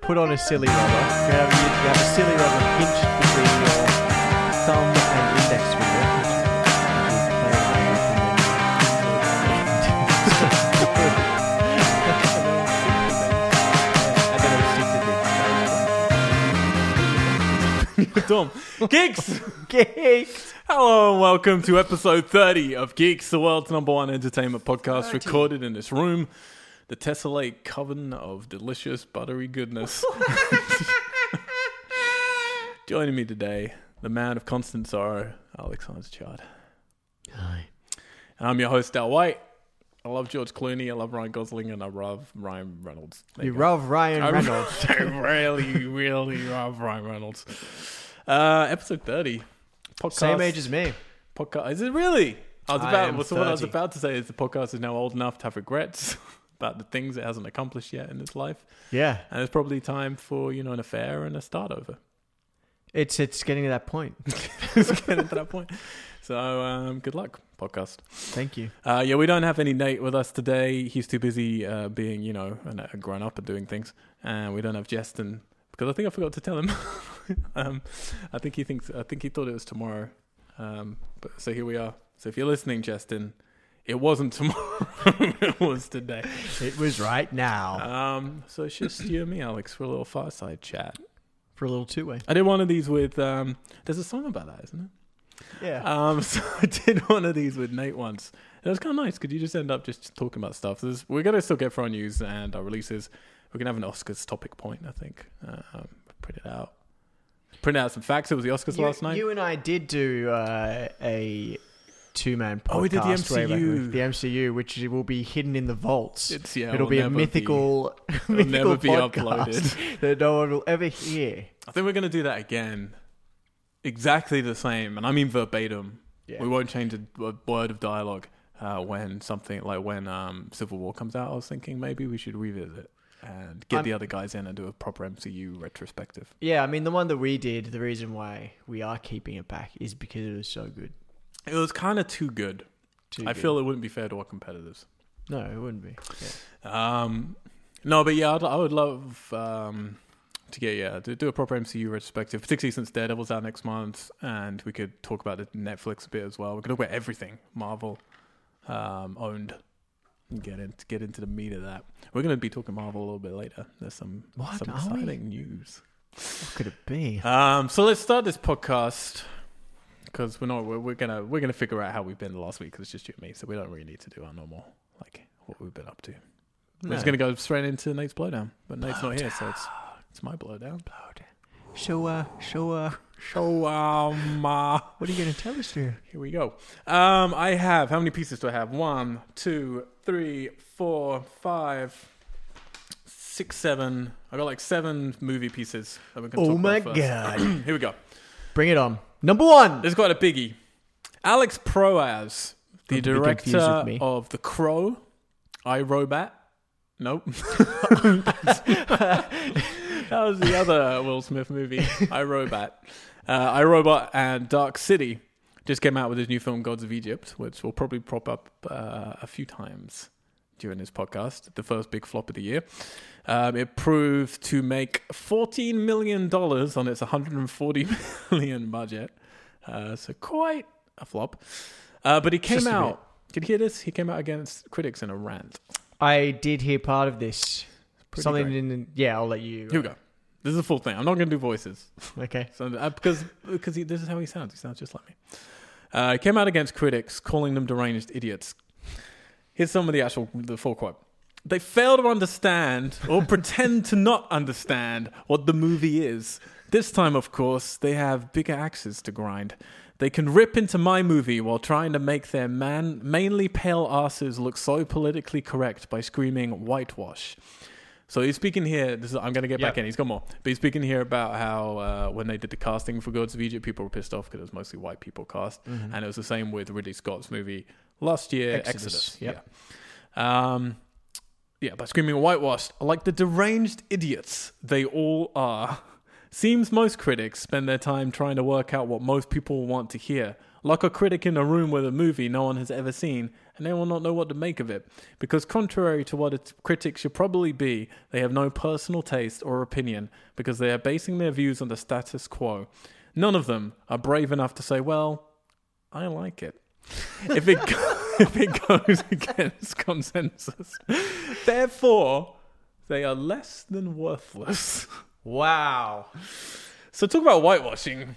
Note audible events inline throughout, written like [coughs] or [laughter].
Put on a silly rubber. You have, you have a silly rubber pinched between your thumb and index finger. Tom. Geeks! Geeks! Hello and welcome to episode 30 of Geeks, the world's number one entertainment podcast, recorded in this room, the tessellate coven of delicious, buttery goodness. [laughs] Joining me today, the man of constant sorrow, Alex Chard. Hi. And I'm your host, Al White. I love George Clooney, I love Ryan Gosling, and I love Ryan Reynolds. There You go. love Ryan I Reynolds. [laughs] I really, really love Ryan Reynolds. Uh, episode 30. Podcast. Same age as me. podcast. Is it really? I was I about. am so what I was about to say is the podcast is now old enough to have regrets [laughs] about the things it hasn't accomplished yet in its life, Yeah. and it's probably time for you know an affair and a start over. It's it's getting to that point. [laughs] it's getting to that point. So um, good luck, podcast. Thank you. Uh, yeah, we don't have any Nate with us today. He's too busy uh, being, you know, an- a grown up and doing things. And we don't have Justin because I think I forgot to tell him. [laughs] um, I think he thinks. I think he thought it was tomorrow. Um, but so here we are. So if you're listening, Justin, it wasn't tomorrow. [laughs] it was today. It was right now Um, so it's just you and me, Alex, for a little fireside chat. for a little two way. I did one of these with. Um, there's a song about that, isn't it? Yeah. Um, [laughs] so I did one of these with Nate once. It was kind of nice because you just end up just talking about stuff. There's, we're gonna still get for our news and our releases. We're gonna have an Oscars topic point, I think. Um, print it out. Print out some facts. It was the Oscars you, last night. you and I did do uh, a two man podcast. Oh, we did the MCU. The MCU, which will be hidden in the vaults. it's yeah. It'll be a mythical, [laughs] It'll mythical never be uploaded. [laughs] that no one will ever hear. I think we're gonna do that again. Exactly the same, and I mean verbatim. Yeah. We won't change a, a word of dialogue uh, when something like when um, Civil War comes out. I was thinking maybe we should revisit and get I'm- the other guys in and do a proper MCU retrospective. Yeah, I mean the one that we did. The reason why we are keeping it back is because it was so good. It was kind of too good. Too I good. feel it wouldn't be fair to our competitors. no, it wouldn't be. Yeah. Um, no, but yeah, I'd, I would love um, to get yeah to do a proper MCU retrospective, particularly since Daredevil's out next month, and we could talk about the Netflix a bit as well. We could talk about everything Marvel um, owned. And get into get into the meat of that. We're going to be talking Marvel a little bit later. There's some What? some Are we? exciting news. What could it be? Um, so let's start this podcast because we're not we're, we're gonna we're gonna figure out how we've been the last week because it's just you and me, so we don't really need to do our normal like what we've been up to. We're just gonna go straight into Nate's blowdown, but Nate's not here, so it's it's my blowdown. So, uh, so, uh, So um, uh, what are you to tell us here? here we go. Um, I have how many pieces do I have? One, two, three, four, five, six, seven. I got like seven movie pieces that we're gonna Oh talk my god! [clears throat] here we go. Bring it on. Number one. This is quite a biggie. Alex Proyas, the Not be confused with director me. of The Crow, I Robot. Nope. [laughs] that was the other Will Smith movie, I Robot. Uh, I Robot and Dark City just came out with his new film, Gods of Egypt, which will probably prop up uh, a few times during this podcast. The first big flop of the year. Um, it proved to make $14 million on its 140 [laughs] million budget. Uh, so quite a flop. Uh, but he came out. Did you hear this? He came out against critics in a rant. I did hear part of this. Something great. in. Yeah, I'll let you. Here we go. This is the full thing. I'm not going to do voices. [laughs] Okay. So, uh, because because he, this is how he sounds. He sounds just like me. Uh, he came out against critics, calling them deranged idiots. Here's some of the actual the full quote. They fail to understand or [laughs] pretend to not understand what the movie is. This time, of course, they have bigger axes to grind. They can rip into my movie while trying to make their man mainly pale asses look so politically correct by screaming whitewash. So he's speaking here. This is, I'm going to get back in. He's got more, but he's speaking here about how uh, when they did the casting for Gods of Egypt, people were pissed off because it was mostly white people cast, Mm-hmm. and it was the same with Ridley Scott's movie last year, Exodus. Exodus. Yep. Yeah. Um, yeah, by screaming whitewashed like the deranged idiots they all are. [laughs] Seems most critics spend their time trying to work out what most people want to hear. Like a critic in a room with a movie no one has ever seen, and they will not know what to make of it. Because, contrary to what a critic should probably be, they have no personal taste or opinion because they are basing their views on the status quo. None of them are brave enough to say, Well, I like it. if it go- [laughs] if it goes [laughs] against consensus. Therefore, they are less than worthless. Wow. So talk about whitewashing.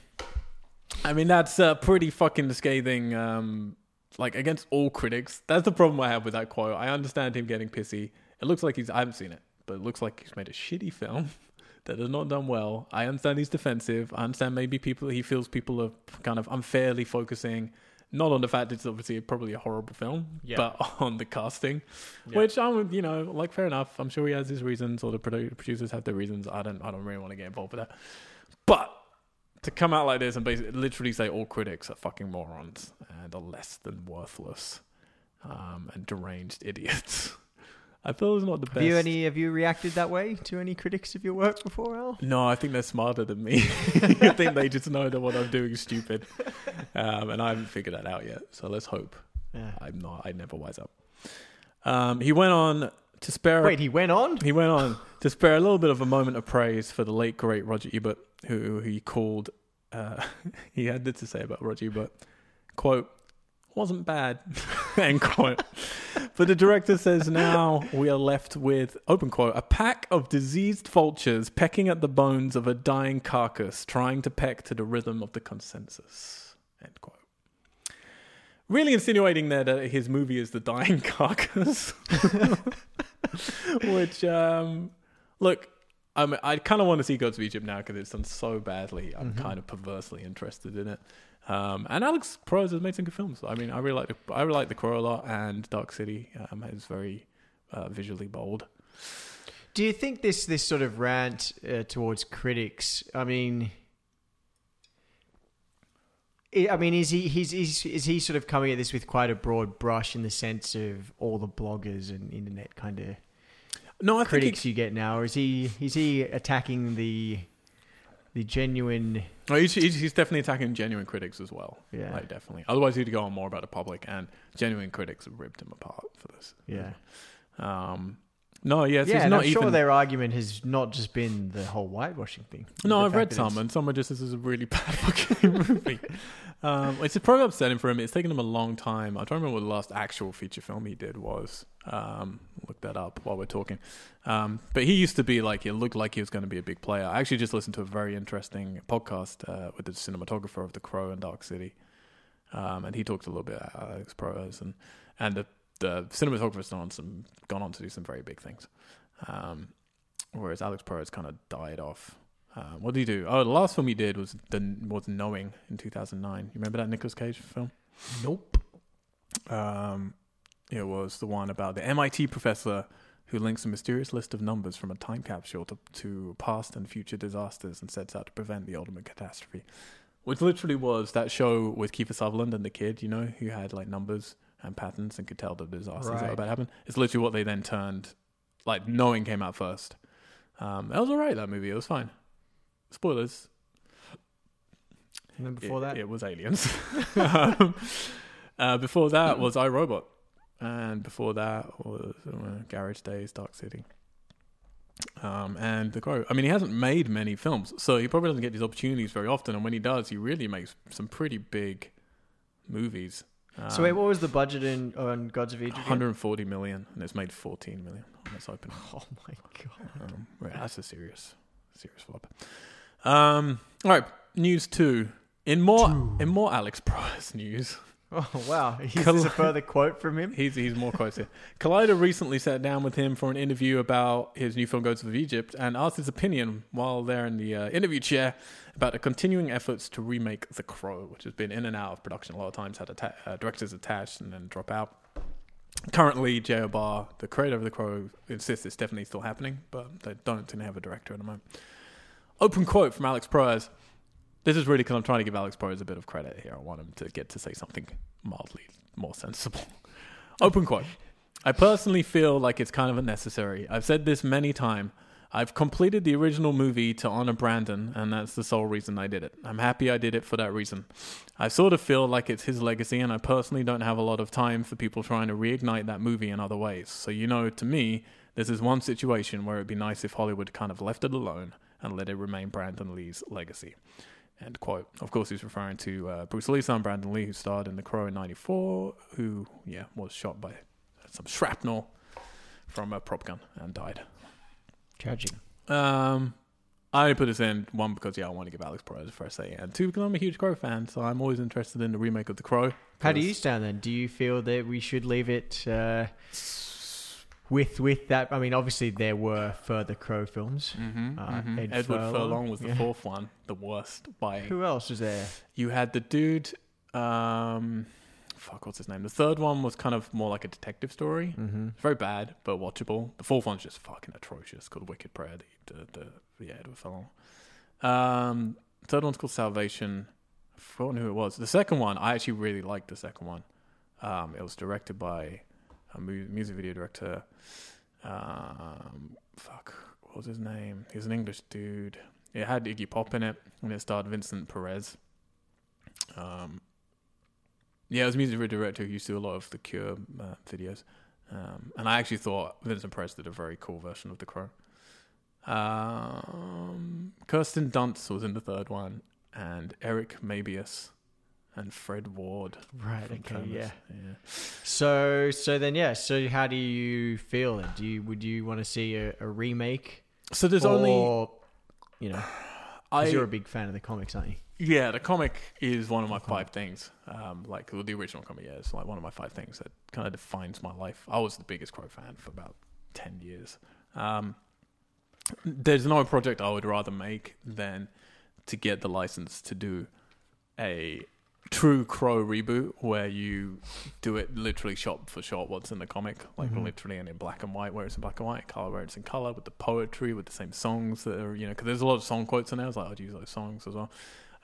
I mean, that's uh, pretty fucking scathing. Um, like against all critics. That's the problem I have with that quote. I understand him getting pissy. It looks like he's. I haven't seen it, but it looks like he's made a shitty film [laughs] that has not done well. I understand he's defensive. I understand maybe people he feels people are kind of unfairly focusing not on the fact it's obviously probably a horrible film, Yeah. but [laughs] on the casting, Yeah. which I'm you know like fair enough. I'm sure he has his reasons, or the producers have their reasons. I don't I don't really want to get involved with that, but. To come out like this and basically literally say all critics are fucking morons and are less than worthless um, and deranged idiots. [laughs] I feel it's not the best. Have you any? Have you reacted that way to any critics of your work before, Al? No, I think they're smarter than me. [laughs] [laughs] I think they just know that what I'm doing is stupid, um, and I haven't figured that out yet. So let's hope Yeah. I'm not. I never wise up. Um, he went on to spare. Wait, he went on. He went on to spare a little bit of a moment of praise for the late great Roger Ebert, who he called. Uh, [laughs] he had this to say about Roger Ebert: "Quote, wasn't bad." [laughs] End quote. But the director says now we are left with open quote a pack of diseased vultures pecking at the bones of a dying carcass, trying to peck to the rhythm of the consensus. End quote. Really insinuating there that his movie is the dying carcass. [laughs] [laughs] Which, um, look, I I kind of want to see Gods of Egypt now because it's done so badly. I'm Mhm. kind of perversely interested in it. Um, and Alex Proyas has made some good films. I mean, I really like the, I really like The Crow a lot, and Dark City um, is very uh, visually bold. Do you think this this sort of rant uh, towards critics? I mean, I I mean, is he he's, he's is he sort of coming at this with quite a broad brush in the sense of all the bloggers and internet kind of No, I critics think you get now, or is he is he attacking the the genuine? he, oh, he's, he's, he's definitely attacking genuine critics as well. Yeah, Like definitely. Otherwise, he'd go on more about the public, and genuine critics have ripped him apart for this. yeah, Um, no, yes, yeah. he's And not I'm sure their argument has not just been the whole whitewashing thing. No, I've read some, it's- and some are just this is a really [laughs] bad fucking movie. um, it's probably upsetting for him. It's taken him a long time. I don't remember what the last actual feature film he did was. Um, look that up while we're talking. Um, but he used to be like it looked like he was going to be a big player. I actually just listened to a very interesting podcast uh, with the cinematographer of The Crow and Dark City, um, and he talked a little bit about Alex Proyas and and the the cinematographer's gone on some gone on to do some very big things. Um, whereas Alex Proyas kind of died off. Um, what did he do? Oh, the last film he did was the was Knowing in 2009. You remember that Nicolas Cage film? Nope. Um, it was the one about the MIT professor who links a mysterious list of numbers from a time capsule to, to past and future disasters and sets out to prevent the ultimate catastrophe. Which literally was that show with Kiefer Sutherland and the kid, you know, who had like numbers and patterns and could tell the disasters that were Right. about to happen. It's literally what they then turned, like knowing came out first. Um, that was alright. That movie, it was fine. Spoilers. And then before it, that, it was Aliens. [laughs] um, uh, before that was iRobot, and before that was uh, Garage Days, Dark City. Um, and The Crow. I mean, he hasn't made many films, so he probably doesn't get these opportunities very often. And when he does, he really makes some pretty big movies. Um, so wait, what was the budget in on Gods of Egypt? 140 million, and it's made 14 million on its opening. [laughs] Oh my god! Um, right, that's a serious, serious flop. Um, all right, news two. In more, in more Alex Price [laughs] news, Oh wow! [laughs] Is Col- this a further quote from him? he's he's more quotes here. Collider recently sat down with him for an interview about his new film Goats of Egypt and asked his opinion while there in the uh, interview chair about the continuing efforts to remake The Crow, which has been in and out of production a lot of times, had atta- uh, directors attached and then drop out. Currently, J.O. Barr, the creator of The Crow, insists it's definitely still happening, but they don't have a director at the moment. Open quote from Alex Proyas. This is really because I'm trying to give Alex Proyas a bit of credit here. I want him to get to say something mildly more sensible. [laughs] Open quote. I personally feel like it's kind of unnecessary. I've said this many times. I've completed the original movie to honor Brandon, and that's the sole reason I did it. I'm happy I did it for that reason. I sort of feel like it's his legacy, and I personally don't have a lot of time for people trying to reignite that movie in other ways. So, you know, to me, this is one situation where it'd be nice if Hollywood kind of left it alone and let it remain Brandon Lee's legacy. End quote. Of course, he's referring to uh, Bruce Lee's son, Brandon Lee, who starred in The Crow in '94, who, yeah, was shot by some shrapnel from a prop gun and died. Tragic. Um, I only put this in one because yeah, I want to give Alex Perez a first say, and two because I'm a huge Crow fan, so I'm always interested in the remake of The Crow. How do you stand then? Do you feel that we should leave it uh, with with that? I mean, obviously there were further Crow films. Mhm, Uh, mhm. Ed Edward Furlong, Furlong, was the yeah. fourth one, the worst by. Who else was there? You had the dude. Um, fuck, what's his name? The third one was kind of more like a detective story. Mm-hmm. Very bad, but watchable. The fourth one's just fucking atrocious. Called Wicked Prayer. The the, the yeah, Edward Furlong. Um, third one's called Salvation. I've forgotten who it was. The second one, I actually really liked the second one. Um, it was directed by a mu- music video director. Um, fuck, what was his name? He's an English dude. It had Iggy Pop in it, and it starred Vincent Perez. Um, yeah, it was a music video director who used to do a lot of the Cure uh, videos. Um, and I actually thought Vincent Perez did a very cool version of The Crow. Um, Kirsten Dunst was in the third one, and Eric Mabius and Fred Ward. Right. Okay. Comas. Yeah. yeah. So so then yeah. So how do you feel? Do you would you want to see a, a remake? So there's or, only you know, I you're a big fan of the comics, aren't you? yeah the comic is one of my five things. Um, like well, the original comic, yeah, it's like one of my five things that kind of defines my life. I was the biggest Crow fan for about ten years. Um, there's no project I would rather make than to get the license to do a true Crow reboot where you do it literally shot for shot what's in the comic, like Mhm. literally and in black and white where it's in black and white, color where it's in color, with the poetry, with the same songs that are you know because there's a lot of song quotes in there. I was like, I'd use those songs as well.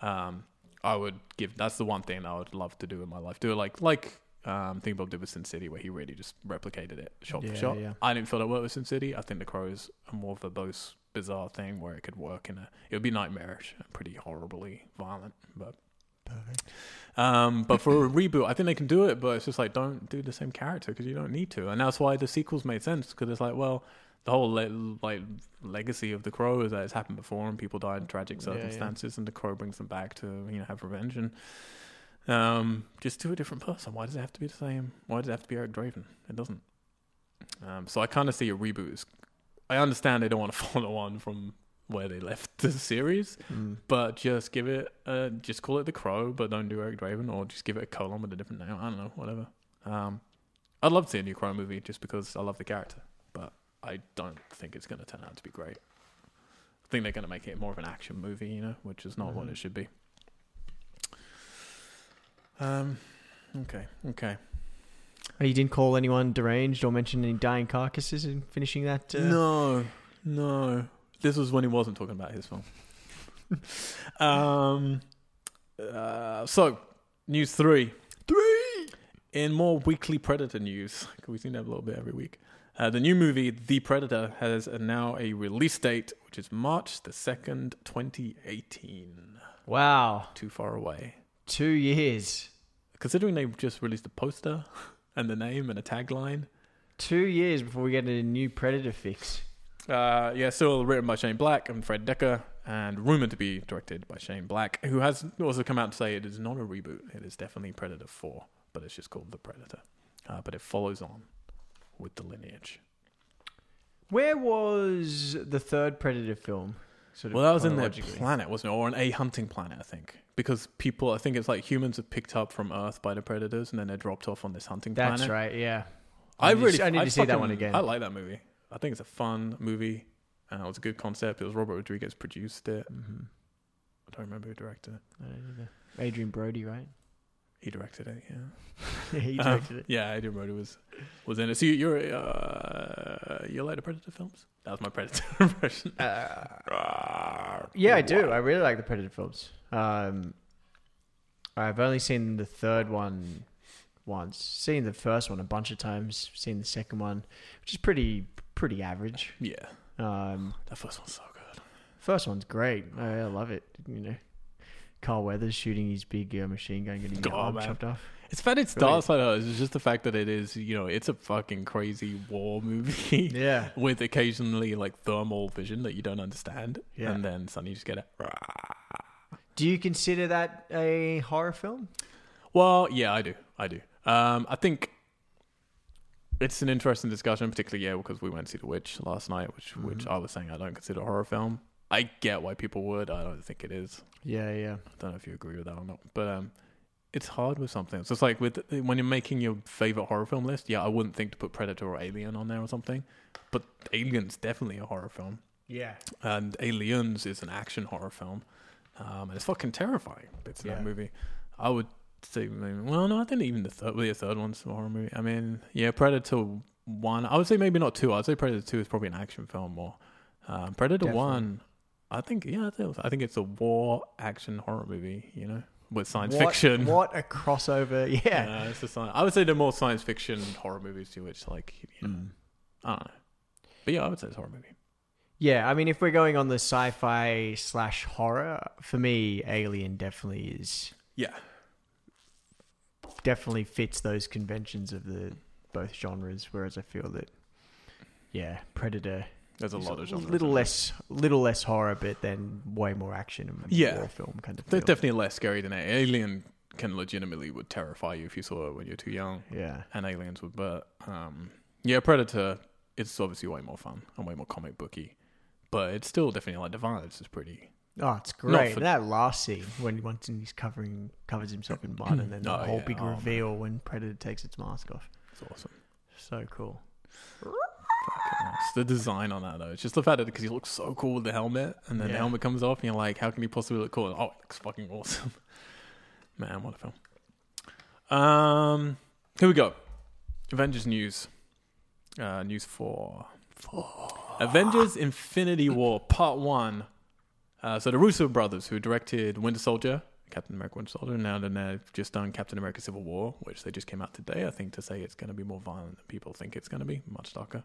Um, I would give that's the one thing I would love to do in my life. Do it like like um, Think Bob did with Sin City, where he really just replicated it shot Yeah, for shot. yeah. I didn't feel that worked with Sin City. I think The Crow is a more of a bizarre thing where it could work in a. It would be nightmarish and pretty horribly violent, but. Um, but for a reboot, I think they can do it, but it's just like don't do the same character because you don't need to, and that's why the sequels made sense because it's like, well, the whole le- like legacy of the Crow is that it's happened before and people died in tragic Yeah, yeah. circumstances, and the Crow brings them back to you know have revenge and um, just do a different person. Why does it have to be the same? Why does it have to be Eric Draven? It doesn't. Um, so I kind of see a reboot. As, I understand they don't want to [laughs] follow on from where they left the series, Mm. but just give it, uh, just call it The Crow, but don't do Eric Draven, or just give it a colon with a different name. I don't know, whatever. Um, I'd love to see a new Crow movie just because I love the character, but I don't think it's going to turn out to be great. I think they're going to make it more of an action movie, you know, which is not what Mhm. it should be. Um, okay, okay. Oh, You didn't call anyone deranged or mention any dying carcasses in finishing that. Uh, No, no. This was when he wasn't talking about his film. [laughs] um. Uh, so, news three. Three. In more weekly Predator news, we seem to have a little bit every week. Uh, the new movie, The Predator, has a, now a release date, which is March the second, twenty eighteen. Wow, Too far away. two years. Considering they've just released a poster [laughs] and the name and a tagline. Two years before we get a new Predator fix. Uh, yeah, still written by Shane Black and Fred Dekker, and rumored to be directed by Shane Black, who has also come out to say it is not a reboot. It is definitely Predator 4, but it's just called The Predator. Uh, but it follows on with the lineage. Where was the third Predator film? Sort of Well, that was in their planet, wasn't it? Or an A hunting planet, I think. Because people, I think it's like humans are picked up from Earth by the predators, and then they're dropped off on this hunting That's planet. That's right. Yeah. I I to really, see- I need to see that one again. I like that movie. I think it's a fun movie. Uh, it was a good concept. It was Robert Rodriguez produced it. Mm-hmm. I don't remember who directed it. I don't know. Adrien Brody, right? He directed it, [laughs] yeah. He Um, directed it. Yeah, Adrien Brody was was in it. So you- you're uh, you like the Predator films? That was my Predator [laughs] impression. Uh, [laughs] yeah, I do. I really like the Predator films. Um, I've only seen the third one once. Seen the first one a bunch of times. Seen the second one, which is pretty pretty average. Yeah, Um, That first one's so good. first one's great. I, I love it. You know, Carl Weathers shooting his big uh, machine gun, getting his Oh, arm man. chopped off. It's that it starts like that. It's just the fact that it is, you know, it's a fucking crazy war movie [laughs] Yeah, with occasionally like thermal vision that you don't understand, Yeah. and then suddenly you just get it. Do you consider that a horror film? Well, yeah, I do. I do. Um, I think it's an interesting discussion, particularly yeah, because we went to see The Witch last night, which which Mhm. I was saying I don't consider a horror film. I get why people would. I don't think it is. Yeah, yeah. I don't know if you agree with that or not, but um, it's hard with something. So it's like with when you're making your favorite horror film list. Yeah, I wouldn't think to put Predator or Alien on there or something, but Alien's definitely a horror film, Yeah. and Aliens is an action horror film, um, and it's fucking terrifying. Bits in Yeah. that movie. I would maybe, well, no, I think even the third, well, the third one's a horror movie. I mean, yeah, Predator one. I would say maybe not two. I'd say Predator two is probably an action film more. Um, Predator Definitely. one. I think yeah, I think, I think it's a war action horror movie. You know, with science what, fiction. [laughs] What a crossover! [laughs] Yeah. Yeah, it's a sci- I would say they're more science fiction horror movies to which like you know, Mm. I don't know. But yeah, I would say it's a horror movie. Yeah, I mean, if we're going on the sci-fi slash horror, for me, Alien definitely is Yeah, definitely fits those conventions of the both genres. Whereas I feel that, yeah, Predator there's a lot of genres. little less, little less horror, but then way more action and Yeah. war film kind of. They're feel. definitely less scary than Alien. Can legitimately would terrify you if you saw it when you're too young, Yeah, and Aliens would. But um, yeah, Predator. It's obviously way more fun and way more comic booky, but it's still definitely like the violence is pretty. Oh, it's great. for- that last scene when once he's covering covers himself in mud, and then the [clears throat] Oh, whole yeah. big Oh, man. reveal when Predator takes its mask off. It's awesome. So cool. Fucking. The design on that though, it's just the fact that because he looks so cool with the helmet, and then the helmet comes off, and you're like, how can he possibly look cool? Oh, it looks fucking awesome. [laughs] Man, what a film. Um, here we go. Avengers news. Uh, news four. Avengers: Infinity War Part One. Uh, so the Russo brothers, who directed Winter Soldier, Captain America: Winter Soldier, and now then they've just done Captain America: Civil War, which they just came out today. I think to say it's going to be more violent than people think it's going to be, much darker.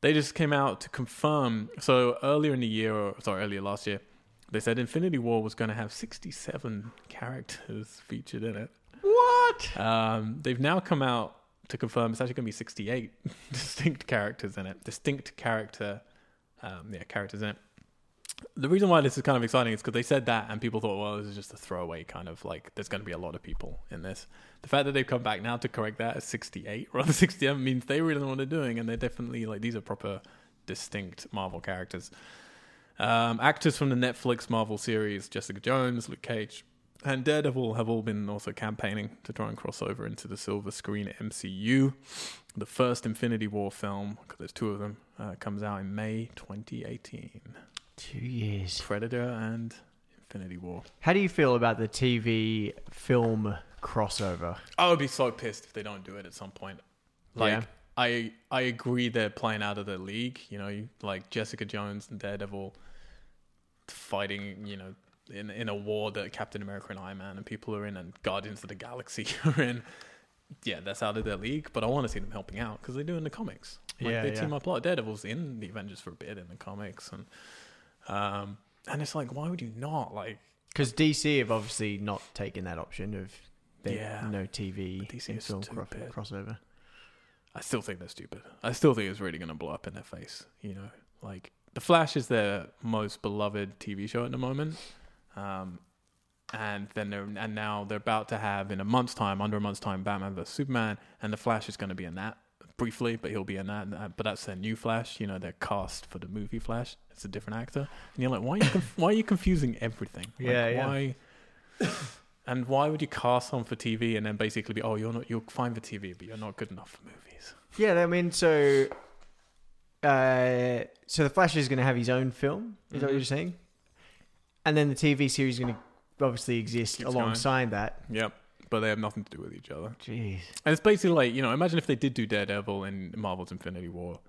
They just came out to confirm. So earlier in the year, or sorry, earlier last year, they said Infinity War was going to have 67 characters [laughs] featured in it. What? Um, they've now come out to confirm it's actually going to be 68 [laughs] distinct characters in it. Distinct character, um, yeah, characters in it. The reason why this is kind of exciting is because they said that and people thought, well, this is just a throwaway kind of like, there's going to be a lot of people in this. The fact that they've come back now to correct that as 68 [laughs] rather than 67 means they really know what they're doing and they're definitely like, these are proper distinct Marvel characters. Um, actors from the Netflix Marvel series, Jessica Jones, Luke Cage, and Daredevil have all been also campaigning to try and cross over into the silver screen MCU. The first Infinity War film, because there's two of them, uh, comes out in May 2018. Two years. Predator and Infinity War. How do you feel about the TV film crossover? I would be so pissed if they don't do it at some point. Like, Yeah. I I agree they're playing out of their league. You know, like Jessica Jones and Daredevil fighting. You know, in in a war that Captain America and Iron Man and people are in, and Guardians of the Galaxy [laughs] are in. Yeah, that's out of their league, but I want to see them helping out because they do in the comics. Like, Yeah, they yeah. team up a lot. Daredevil's in the Avengers for a bit in the comics, and um, and it's like, why would you not like? Because DC have obviously not taken that option of their Yeah. no TV DC and film cro- crossover. I still think they're stupid. I still think it's really going to blow up in their face. You know, like The Flash is their most beloved TV show at the moment, um, and then they're and now they're about to have in a month's time, under a month's time, Batman vs Superman, and the Flash is going to be in that briefly, but he'll be in that. But that's their new Flash. You know, their cast for the movie Flash. It's a different actor, and you're like, why are you conf- [laughs] why are you confusing everything? Like, Yeah, yeah. Why? [coughs] And why would you cast someone for TV and then basically be, oh, you're not, you're fine for TV, but you're not good enough for movies? Yeah, I mean, so uh, so the Flash is going to have his own film. Is that what Mhm. you're saying? And then the TV series is going to obviously exist Keeps going. alongside that. Yep. But they have nothing to do with each other. Jeez. And it's basically like, you know, imagine if they did do Daredevil in Marvel's Infinity War,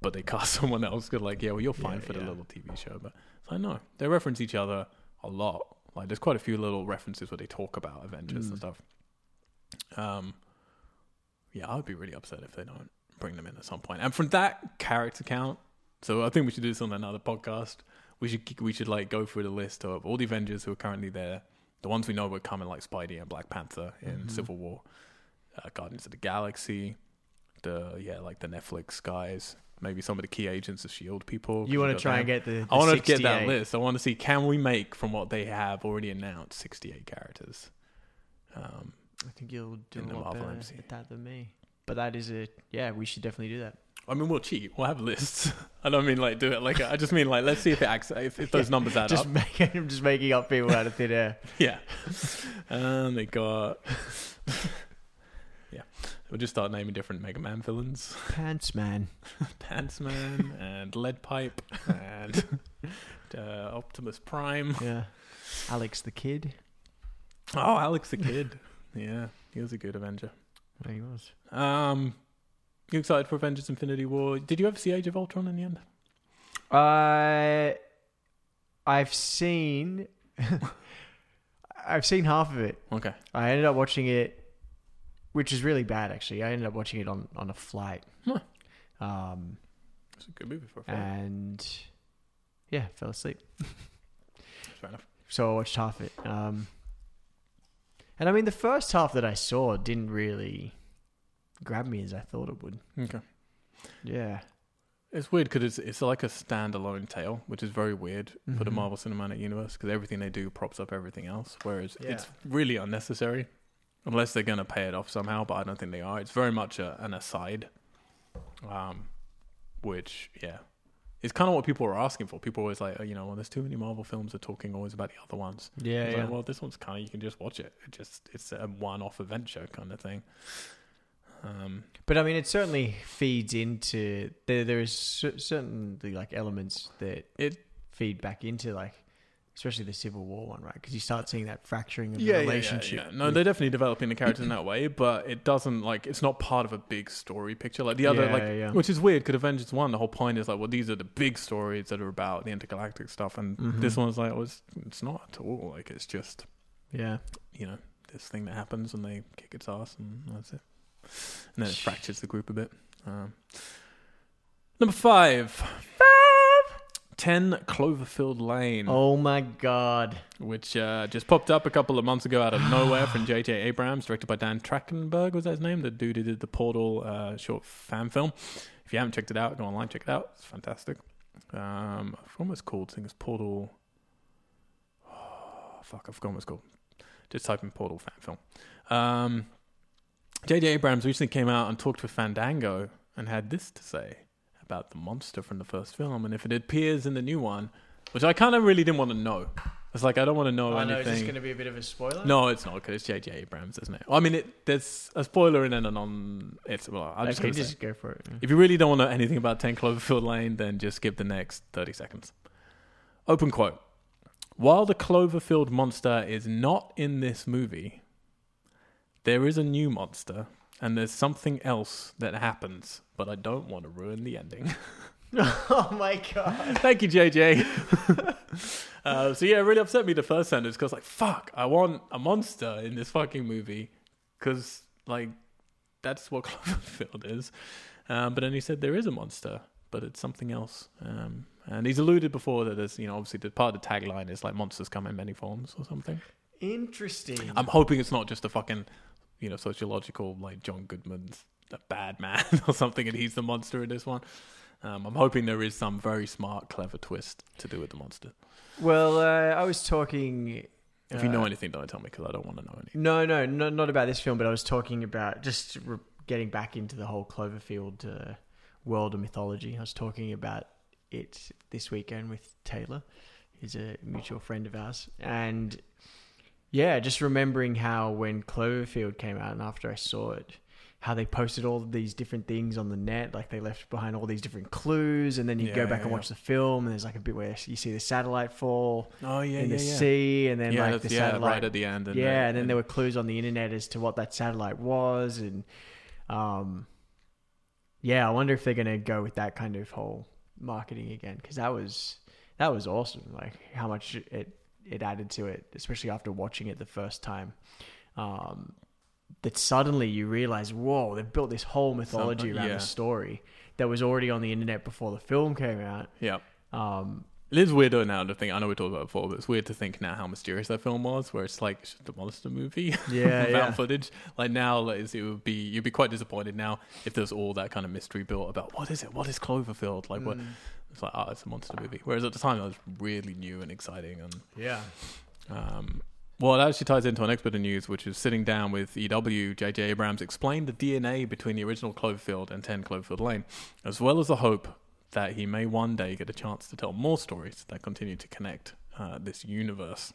but they cast [laughs] someone else. Good, like, yeah, well, you're fine Yeah, for the yeah. little TV show. But it's like, no, they reference each other a lot. Like, there's quite a few little references where they talk about Avengers Mm. and stuff. Um, yeah, I would be really upset if they don't bring them in at some point. And from that character count, So I think we should do this on another podcast. We should we should like go through the list of all the Avengers who are currently there, the ones we know were coming like Spidey and Black Panther in Mhm. Civil War, uh, Guardians of the Galaxy, the yeah like the Netflix guys, maybe some of the key agents of Shield people. You want to try them. and get the, the I want to get that list. I want to see can we make from what they have already announced sixty eight characters. Um, I think you'll do a lot better MCU. at that than me. But that is a yeah. We should definitely do that. I mean, we'll cheat. We'll have lists. [laughs] I don't mean like do it like I just mean like let's see if it acts if, if those numbers add Just up. making, I'm just making up people out of thin air. [laughs] Yeah. And they got yeah. We'll just start naming different Mega Man villains. Pants man. [laughs] Pantsman and Lead Pipe and uh, Optimus Prime. Yeah. Alex the kid. Oh, Alex the Kid. Yeah, he was a good Avenger. He was. Um, you excited for Avengers: Infinity War? Did you ever see Age of Ultron in the end? I I've seen [laughs] I've seen half of it. Okay. I ended up watching it, which is really bad actually. I ended up watching it on on a flight. Huh. Um, It's a good movie for a film. and yeah, fell asleep. [laughs] Fair enough. So I watched half of it. Um, and I mean, the first half that I saw didn't really grab me as I thought it would. Okay. Yeah. It's weird because it's it's like a standalone tale, which is very weird for the Mhm. Marvel Cinematic Universe because everything they do props up everything else. Whereas Yeah. it's really unnecessary, unless they're gonna pay it off somehow. But I don't think they are. It's very much a, an aside, um, which yeah, it's kind of what people are asking for. People are always like, oh, you know, well, there's too many Marvel films are talking always about the other ones. Yeah. Yeah. like, well, this one's kind of you can just watch it. It just it's a one-off adventure kind of thing. Um, But I mean, it certainly feeds into there. There is cer- certainly like elements that It- feed back into like, especially the Civil War one, right? Because you start seeing that fracturing of yeah, the yeah, yeah, relationship. yeah. No, they're definitely developing the characters in that way, but it doesn't like it's not part of a big story picture like the other like which is weird because Avengers One the whole point is like well these are the big stories that are about the intergalactic stuff and Mhm. this one's like well, it's, it's not at all like it's just yeah. you know this thing that happens and they kick its ass and that's it and then it fractures the group a bit. Um, number five. Five. Ten Cloverfield Lane. Oh my god. which uh, just popped up a couple of months ago out of [gasps] nowhere from J.J. Abrams, directed by Dan Trachtenberg, was that his name? The dude who did the Portal uh, short fan film. If you haven't checked it out, go online, check it out. It's fantastic. Um, I forgot what it's called. I think it's Portal. [sighs] Oh, fuck, I forgot what it's called. Just type in Portal fan film. Um, J.J. Abrams recently came out and talked with Fandango and had this to say about the monster from the first film and if it appears in the new one, which I kind of really didn't want to know. It's like I don't want to know Oh, anything. no, is this going to be a bit of a spoiler? No, it's not because it's J.J. Abrams, isn't it? I mean, it, there's a spoiler in it and on. It's well, I'm just okay, say, just go for it. if you really don't want to know anything about Ten Cloverfield Lane, then just skip the next thirty seconds. Open quote: While the Cloverfield monster is not in this movie, there is a new monster, and there's something else that happens. But I don't want to ruin the ending. [laughs] oh my god. Thank you, JJ. [laughs] uh, so yeah, it really upset me the first sentence because like fuck, I want a monster in this fucking movie because like that's what [laughs] Cloverfield is. Um, but then he said there is a monster, but it's something else. Um, and he's alluded before that there's you know obviously the part of the tagline is like monsters come in many forms or something. Interesting. I'm hoping it's not just a fucking you know sociological like John Goodman's a bad man [laughs] or something, and he's the monster in this one. Um, I'm hoping there is some very smart, clever twist to do with the monster. well, uh, I was talking. If you know uh, anything, don't tell me because I don't want to know any. No, no, no, not about this film, but I was talking about just re- getting back into the whole Cloverfield uh, world of mythology. I was talking about it this weekend with Taylor, who's a mutual friend of ours, and yeah, just remembering how when Cloverfield came out and after I saw it, how they posted all of these different things on the net, like they left behind all these different clues, and then you Yeah, go back yeah, and yeah. watch the film, and there's like a bit where you see the satellite fall Oh yeah, in the yeah. sea, and then yeah, like the yeah, satellite right at the end. And yeah, and then there were clues on the internet as to what that satellite was, and um, yeah, I wonder if they're gonna go with that kind of whole marketing again because that was that was awesome. Like how much it it added to it, especially after watching it the first time. Um, that suddenly you realize, whoa, they've built this whole mythology around yeah. the story that was already on the internet before the film came out. Yeah. Um, It is weird now to think. I know we talked about it before, but it's weird to think now how mysterious that film was. Where it's like it's just a monster movie, [laughs] Yeah, found yeah. footage. Like now, like, it would be you'd be quite disappointed now if there's all that kind of mystery built about what is it, what is Cloverfield, like Mm. what. It's like oh, it's a monster movie. Whereas at the time, it was really new and exciting and yeah. Um, well, it actually ties into our next bit of news, which is sitting down with EW, J.J. Abrams explained the DNA between the original Cloverfield and 10 Cloverfield Lane, as well as the hope that he may one day get a chance to tell more stories that continue to connect uh, this universe.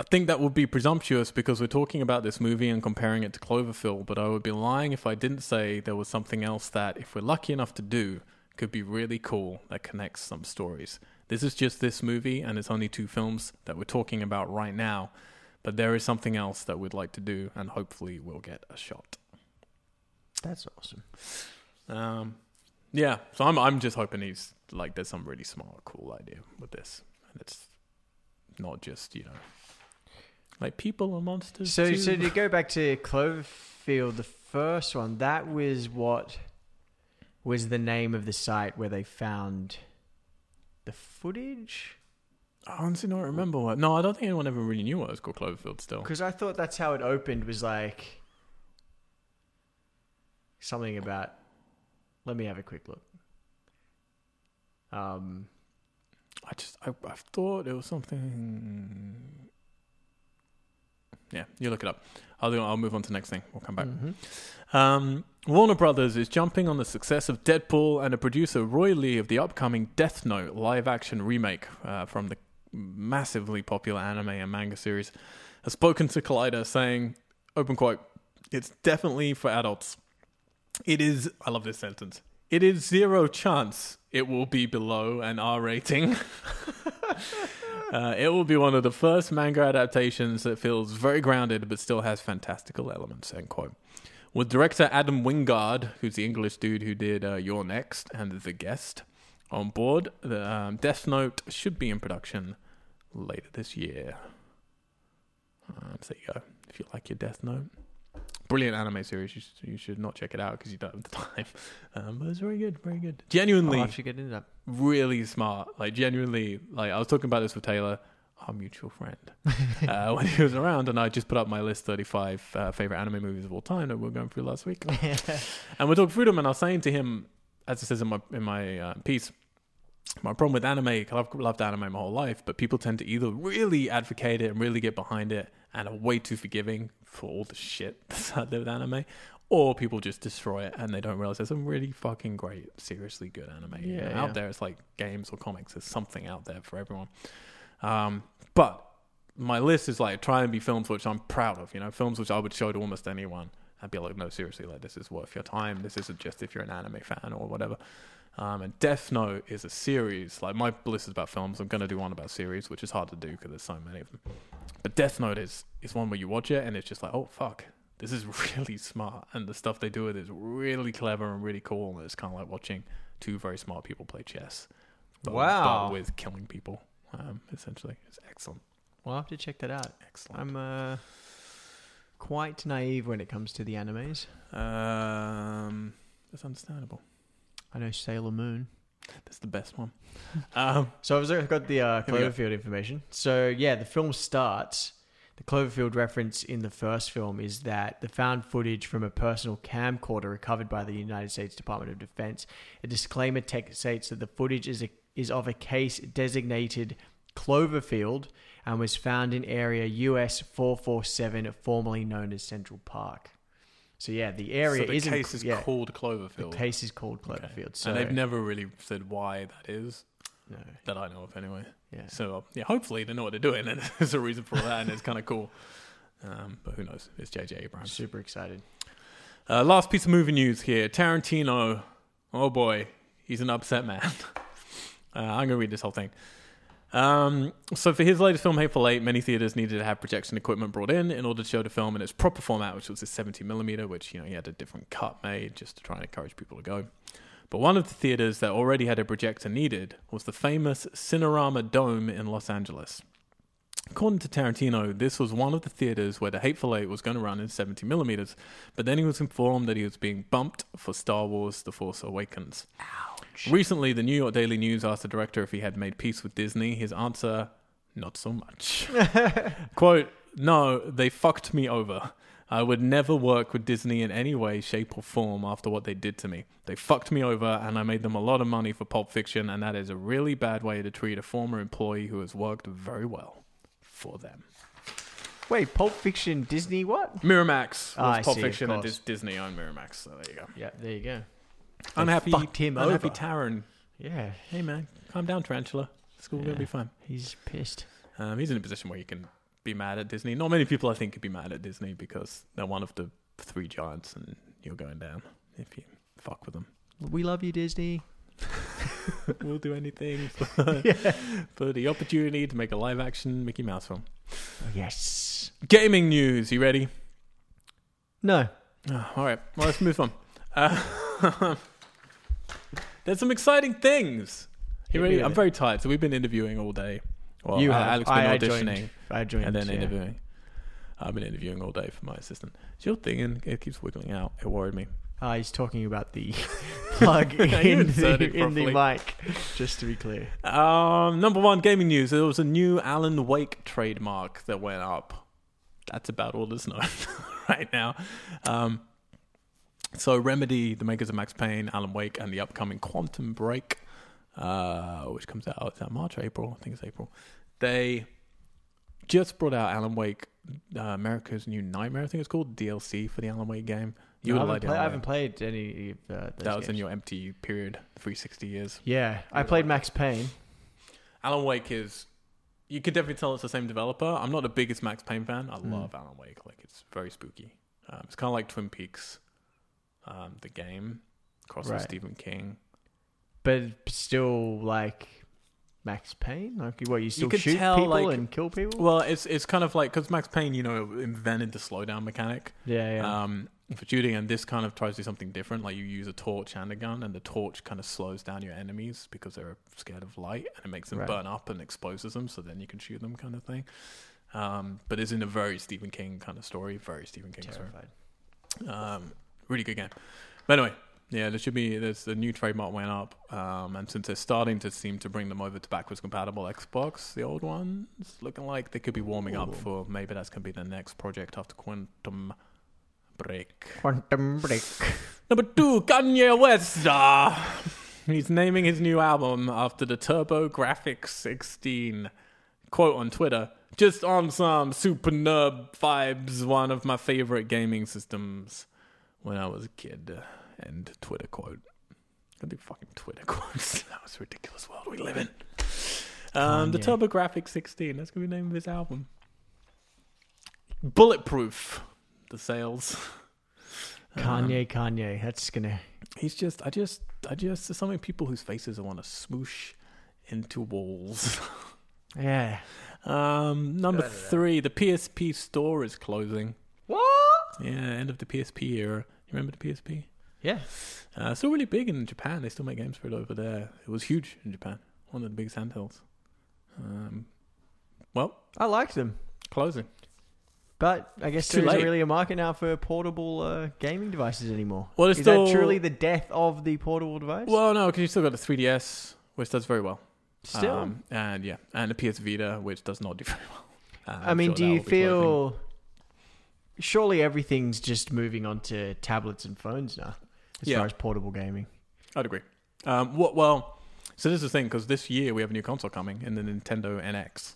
I think that would be presumptuous because we're talking about this movie and comparing it to Cloverfield, but I would be lying if I didn't say there was something else that, if we're lucky enough to do, could be really cool that connects some stories. This is just this movie, and it's only two films that we're talking about right now, but there is something else that we'd like to do, and hopefully we'll get a shot. That's awesome. Um, yeah, so I'm I'm just hoping he's like there's some really smart, cool idea with this, and it's not just you know like people are monsters. So, too. so to go back to [laughs] Cloverfield, the first one, that was what was the name of the site where they found the footage? I honestly don't remember what. No, I don't think anyone ever really knew what it was called Cloverfield. Still, Because I thought that's how it opened. Was like something about. Let me have a quick look. Um, I just I, I thought it was something. Yeah, you look it up. I'll do, I'll move on to the next thing. We'll come back. mhm. Um, Warner Brothers is jumping on the success of Deadpool, and a producer, Roy Lee, of the upcoming Death Note live action remake uh, from the massively popular anime and manga series, has spoken to Collider saying, open quote, it's definitely for adults. It is, I love this sentence, it is zero chance it will be below an R rating. [laughs] Uh, it will be one of the first manga adaptations that feels very grounded but still has fantastical elements. End quote. With director Adam Wingard, who's the English dude who did uh, You're Next and The Guest, on board, the um, Death Note should be in production later this year. Um, so there you go. If you like your Death Note, brilliant anime series. You should, you should not check it out because you don't have the [laughs] time. Um, but it's very good, very good. Genuinely, I'll have get into that. really smart. Like genuinely, like I was talking about this with Taylor, our mutual friend, [laughs] uh, when he was around, and I just put up my list thirty-five uh, favorite anime movies of all time that we were going through last week, [laughs] and we're talking through them, and I was saying to him, as it says in my in my uh, piece. My problem with anime, 'cause I've loved anime my whole life, but people tend to either really advocate it and really get behind it and are way too forgiving for all the shit [laughs] that's out there with anime, or people just destroy it and they don't realize there's some really fucking great, seriously good anime you know, Yeah, out there. It's like games or comics. There's something out there for everyone. Um, but my list is like trying to be films which I'm proud of. You know, films which I would show to almost anyone. I'd be like, no, seriously, like this is worth your time. This isn't just if you're an anime fan or whatever. Um, and Death Note is a series. Like my list is about films. I'm gonna do one about series, which is hard to do because there's so many of them. But Death Note is is one where you watch it and it's just like, oh fuck, this is [laughs] really smart, and the stuff they do with it is really clever and really cool. And it's kind of like watching two very smart people play chess. But, Wow. but with killing people, um, essentially, it's excellent, Well, I have to check that out. excellent. I'm uh, quite naive when it comes to the animes. Um, that's understandable. I know Sailor Moon. That's the best one. [laughs] Um, So I've got the uh, go. Cloverfield information. So yeah, the film starts. The Cloverfield reference in the first film is that the found footage from a personal camcorder recovered by the United States Department of Defense. A disclaimer text states that the footage is a, is of a case designated Cloverfield and was found in area US 447, formerly known as Central Park. So yeah, the area so the isn't case is yeah, called the case is called Okay. Cloverfield. So and they've never really said why that is, no, that I know of anyway. yeah. So yeah, hopefully they know what they're doing, and [laughs] there's a reason for that, and it's kind of cool. Um, but who knows? It's J.J. Abrams. super excited. Uh, last piece of movie news here: Tarantino. Oh boy, he's an upset man. [laughs] uh, I'm gonna read this whole thing. Um, so for his latest film, Hateful Eight, many theaters needed to have projection equipment brought in in order to show the film in its proper format, which was a 70 millimeter, which you know he had a different cut made just to try and encourage people to go. But one of the theaters that already had a projector needed was the famous Cinerama Dome in Los Angeles. According to Tarantino, this was one of the theaters where The Hateful Eight was going to run in 70 millimeters, but then he was informed that he was being bumped for Star Wars The Force Awakens. Ouch. Recently, the New York Daily News asked the director if he had made peace with Disney. His answer, not so much. [laughs] Quote, no, they fucked me over. I would never work with Disney in any way, shape, or form after what they did to me. They fucked me over, and I made them a lot of money for Pulp Fiction, and that is a really bad way to treat a former employee who has worked very well for them. Wait, Pulp Fiction, Disney, what? Miramax Ah, I Pulp see, of Fiction, and course. Dis- Disney owned Miramax. So there you go. Yeah, there you go. Unhappy, fucked him unhappy over. Taran. Yeah, Hey man, calm down, Tarantula. All gonna Yeah. be fine. he's pissed. Um, he's in a position where he can be mad at Disney. Not many people, I think, could be mad at Disney because they're one of the three giants, and you're going down if you fuck with them. We love you, Disney. [laughs] we'll do anything for, [laughs] for the opportunity to make a live action Mickey Mouse film. Yes. Gaming news. You ready? No. Oh, all right. Well, let's move on. Uh, [laughs] there's some exciting things. You ready? I'm very tired. So we've been interviewing all day. Well, You uh, have. Alex been I- I auditioning. joined. I joined. and then yeah. interviewing. I've been interviewing all day for my assistant. It's your thing, and it keeps wiggling out. It worried me. Ah, he's talking about the [laughs] plug in, the, in the mic, just to be clear. Um, number one gaming news. There was a new Alan Wake trademark that went up. That's about all that's [laughs] known right now. Um, so Remedy, the makers of Max Payne, Alan Wake, and the upcoming Quantum Break, uh, which comes out is that March, or April? I think it's April. They just brought out Alan Wake, uh, America's New Nightmare. I think it's called DLC for the Alan Wake game. You I, would haven't play- I haven't played any of uh, That was in your empty period, 360 years. Yeah, I played Max Payne. Alan Wake is. You could definitely tell it's the same developer. I'm not the biggest Max Payne fan. I Mm. love Alan Wake. Like it's very spooky. Um, it's kind of like Twin Peaks, um, the game, cross with Right. Stephen King. but still like Max Payne. Like, what you still could shoot tell, people like- and kill people? Well, it's it's kind of like because Max Payne, you know, invented the slowdown mechanic yeah, yeah. um, for shooting, and this kind of tries to do something different. Like you use a torch and a gun, and the torch kind of slows down your enemies because they're scared of light, and it makes them Right. burn up and exposes them. So then you can shoot them, kind of thing. Um, but it's in a very Stephen King kind of story, very Stephen King story. Terrified. Um, really good game. But anyway, yeah, there should be there's the new trademark went up, um, and since they're starting to seem to bring them over to backwards compatible Xbox, the old ones looking like they could be warming up for maybe that's gonna be the next project after Quantum Break. Quantum Break. Number two, Kanye West. Ah, he's naming his new album after the TurboGrafx 16. Quote on Twitter, just on some super nerd vibes, one of my favorite gaming systems when I was a kid. End Twitter quote. I do fucking Twitter quotes. [laughs] that was a ridiculous world we live in. Um, the Kanye. TurboGrafx 16. That's gonna be the name of his album. Bulletproof. The sales. Um, Kanye, Kanye. That's gonna. He's just, I just, I just, there's so many people whose faces I want to smoosh into walls. [laughs] Yeah. um, number three, the PSP store is closing. What? Yeah, end of the PSP era. You remember the PSP? Yeah. Uh, still really big in Japan. They still make games for it over there. It was huge in Japan. One of the biggest handhelds. Um, well, I liked them, closing. But I guess It's too there isn't late. really a market now for portable uh, gaming devices anymore. Well, Is it's that truly the death of the portable device? Well, no, because you still got the 3DS, which does very well. Still. Um, and yeah, and the PS Vita, which does not do [laughs] very well. Uh, I I'm mean, sure do that you will be closing. feel? Surely everything's just moving on to tablets and phones now, as Yeah. far as portable gaming. I'd agree. Um, what? Well, so this is the thing because this year we have a new console coming in the Nintendo NX,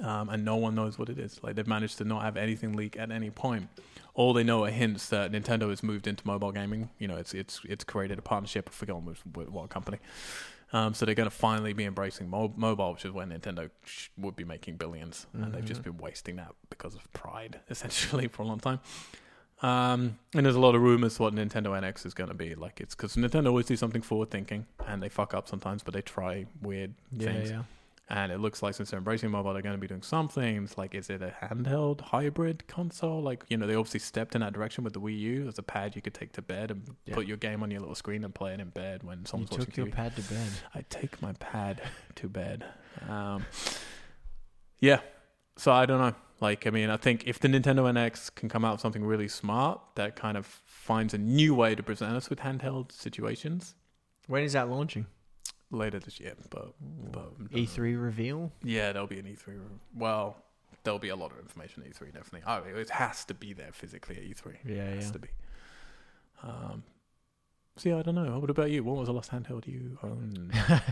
um, and no one knows what it is. Like they've managed to not have anything leak at any point. All they know are hints that Nintendo has moved into mobile gaming. You know, it's it's it's created a partnership. I forgot with, with what company. Um, so they're going to finally be embracing mo- mobile, which is where Nintendo sh- would be making 1000000000s and they've just Mhm. been wasting that because of pride, [laughs] essentially, for a long time. Um, and there's a lot of rumors what Nintendo NX is going to be like. It's because Nintendo always do something forward thinking, and they fuck up sometimes, but they try weird things. yeah. And it looks like since they're embracing mobile, they're going to be doing something. It's like, is it a handheld hybrid console? Like, you know, they obviously stepped in that direction with the Wii U. There's a pad you could take to bed and Yeah. put your game on your little screen and play it in bed when You someone's took watching your TV. pad to bed. I take my pad to bed. Um, yeah, So I don't know. Like, I mean, I think if the Nintendo NX can come out with something really smart that kind of finds a new way to present us with handheld situations When is that launching? Later this year, but, but E3 reveal. yeah, there'll be an E3. Well, there'll be a lot of information at E3, definitely. Oh, it has to be there physically at E3. Yeah, It has yeah. to be. Um, so yeah, I don't know. What about you? What was the last handheld you owned? [laughs] uh,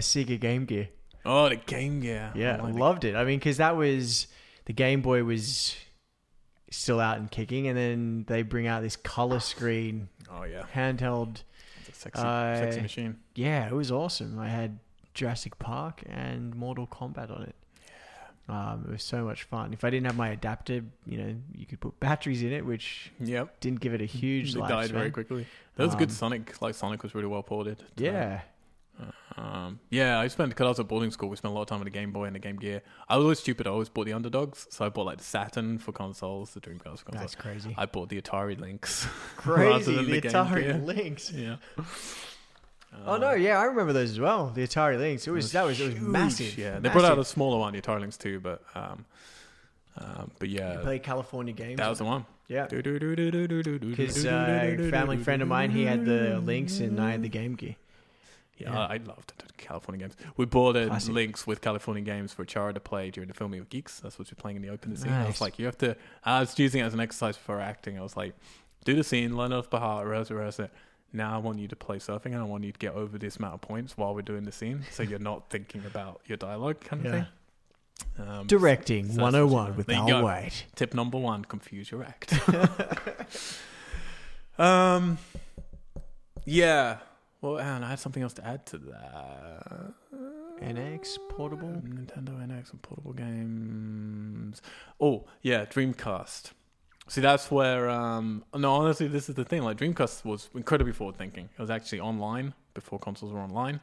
Sega Game Gear. oh, the Game Gear. Yeah, I loved it. I mean, because that was the Game Boy was still out and kicking, and then they bring out this color screen Oh yeah, handheld. Sexy, Uh, sexy machine. Yeah, it was awesome. I had Jurassic Park and Mortal Kombat on it. Um, it was so much fun. If I didn't have my adapter, you know, you could put batteries in it, which Yep. didn't give it a huge lifespan. died very quickly. That was a good Um, Sonic. Like Sonic was really well ported. Yeah. Um, yeah, I spent because I was at boarding school. We spent a lot of time with the Game Boy and the Game Gear. I was always stupid. I always bought the underdogs. So I bought like the Saturn for consoles, the Dreamcast for consoles. that's crazy. I bought the Atari Lynx. crazy. The the Atari. Lynx. yeah. Oh no, yeah, I remember those as well. The Atari Lynx. It was, that was it was massive. Yeah, they brought out a smaller one, the Atari Lynx too, but um, um, but You yeah, play California games. that was the one. yeah. Because uh, a family friend of mine, he had the Lynx and I had the Game Gear. Yeah, Yeah. I I loved California games. We bought a Classic. Lynx with California games for Chara to play during the filming of Geeks. That's what you're playing in the opening scene. I was like, you have to. I was using it as an exercise for acting. I was like, do the scene, learn off by heart, rehearse it. Now I want you to play surfing, and I want you to get over this amount of points while we're doing the scene, so you're not [laughs] thinking about your dialogue, kind of Yeah. thing. Um, Directing so that's what you 101 with Al. White. Tip number one: confuse your act. [laughs] [laughs] um, yeah. Well, and I had something else to add to that. NX portable. Nintendo NX and portable games. Oh yeah, Dreamcast. See, that's where. Um, no, honestly, this is the thing. Like Dreamcast was incredibly forward thinking. It was actually online before consoles were online.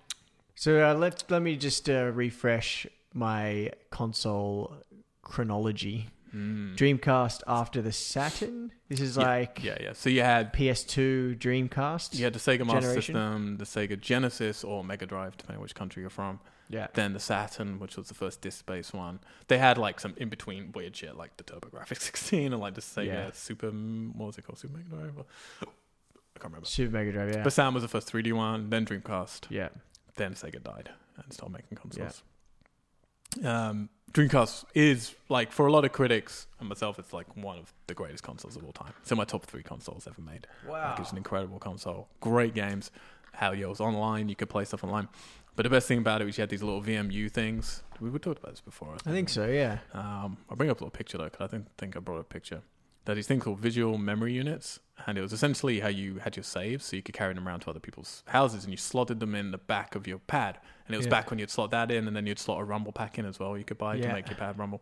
So uh, let let me just uh, refresh my console chronology. Mm. Dreamcast after the Saturn. This is Yeah, like Yeah, yeah. So you had PS2 Dreamcast. you had the Sega Master Generation? System, the Sega Genesis, or Mega Drive, depending on which country you're from. Yeah. Then the Saturn, which was the first disc-based one. They had like some in between weird shit, like the TurboGrafx [laughs] 16 and like the Sega Yeah. Super. What was it called? Super Mega Drive. I can't remember. Super Mega Drive. Yeah. But Sam was the first 3D one, then Dreamcast, yeah. then Sega died and stopped making consoles. Um, Dreamcast is like for a lot of critics and myself, it's like one of the greatest consoles of all time. It's in my top three consoles ever made. Like it's an incredible console. Great games. Hell yeah, it was online. You could play stuff online. But the best thing about it was you had these little VMU things. We we talked about this before. I think so. Yeah. Um, I'll bring up a little picture though, because I think, think I brought a picture. That these things called visual memory units, and it was essentially how you had your saves, so you could carry them around to other people's houses, and you slotted them in the back of your pad. And it was Yeah. back when you'd slot that in, and then you'd slot a rumble pack in as well. You could buy to make your pad rumble.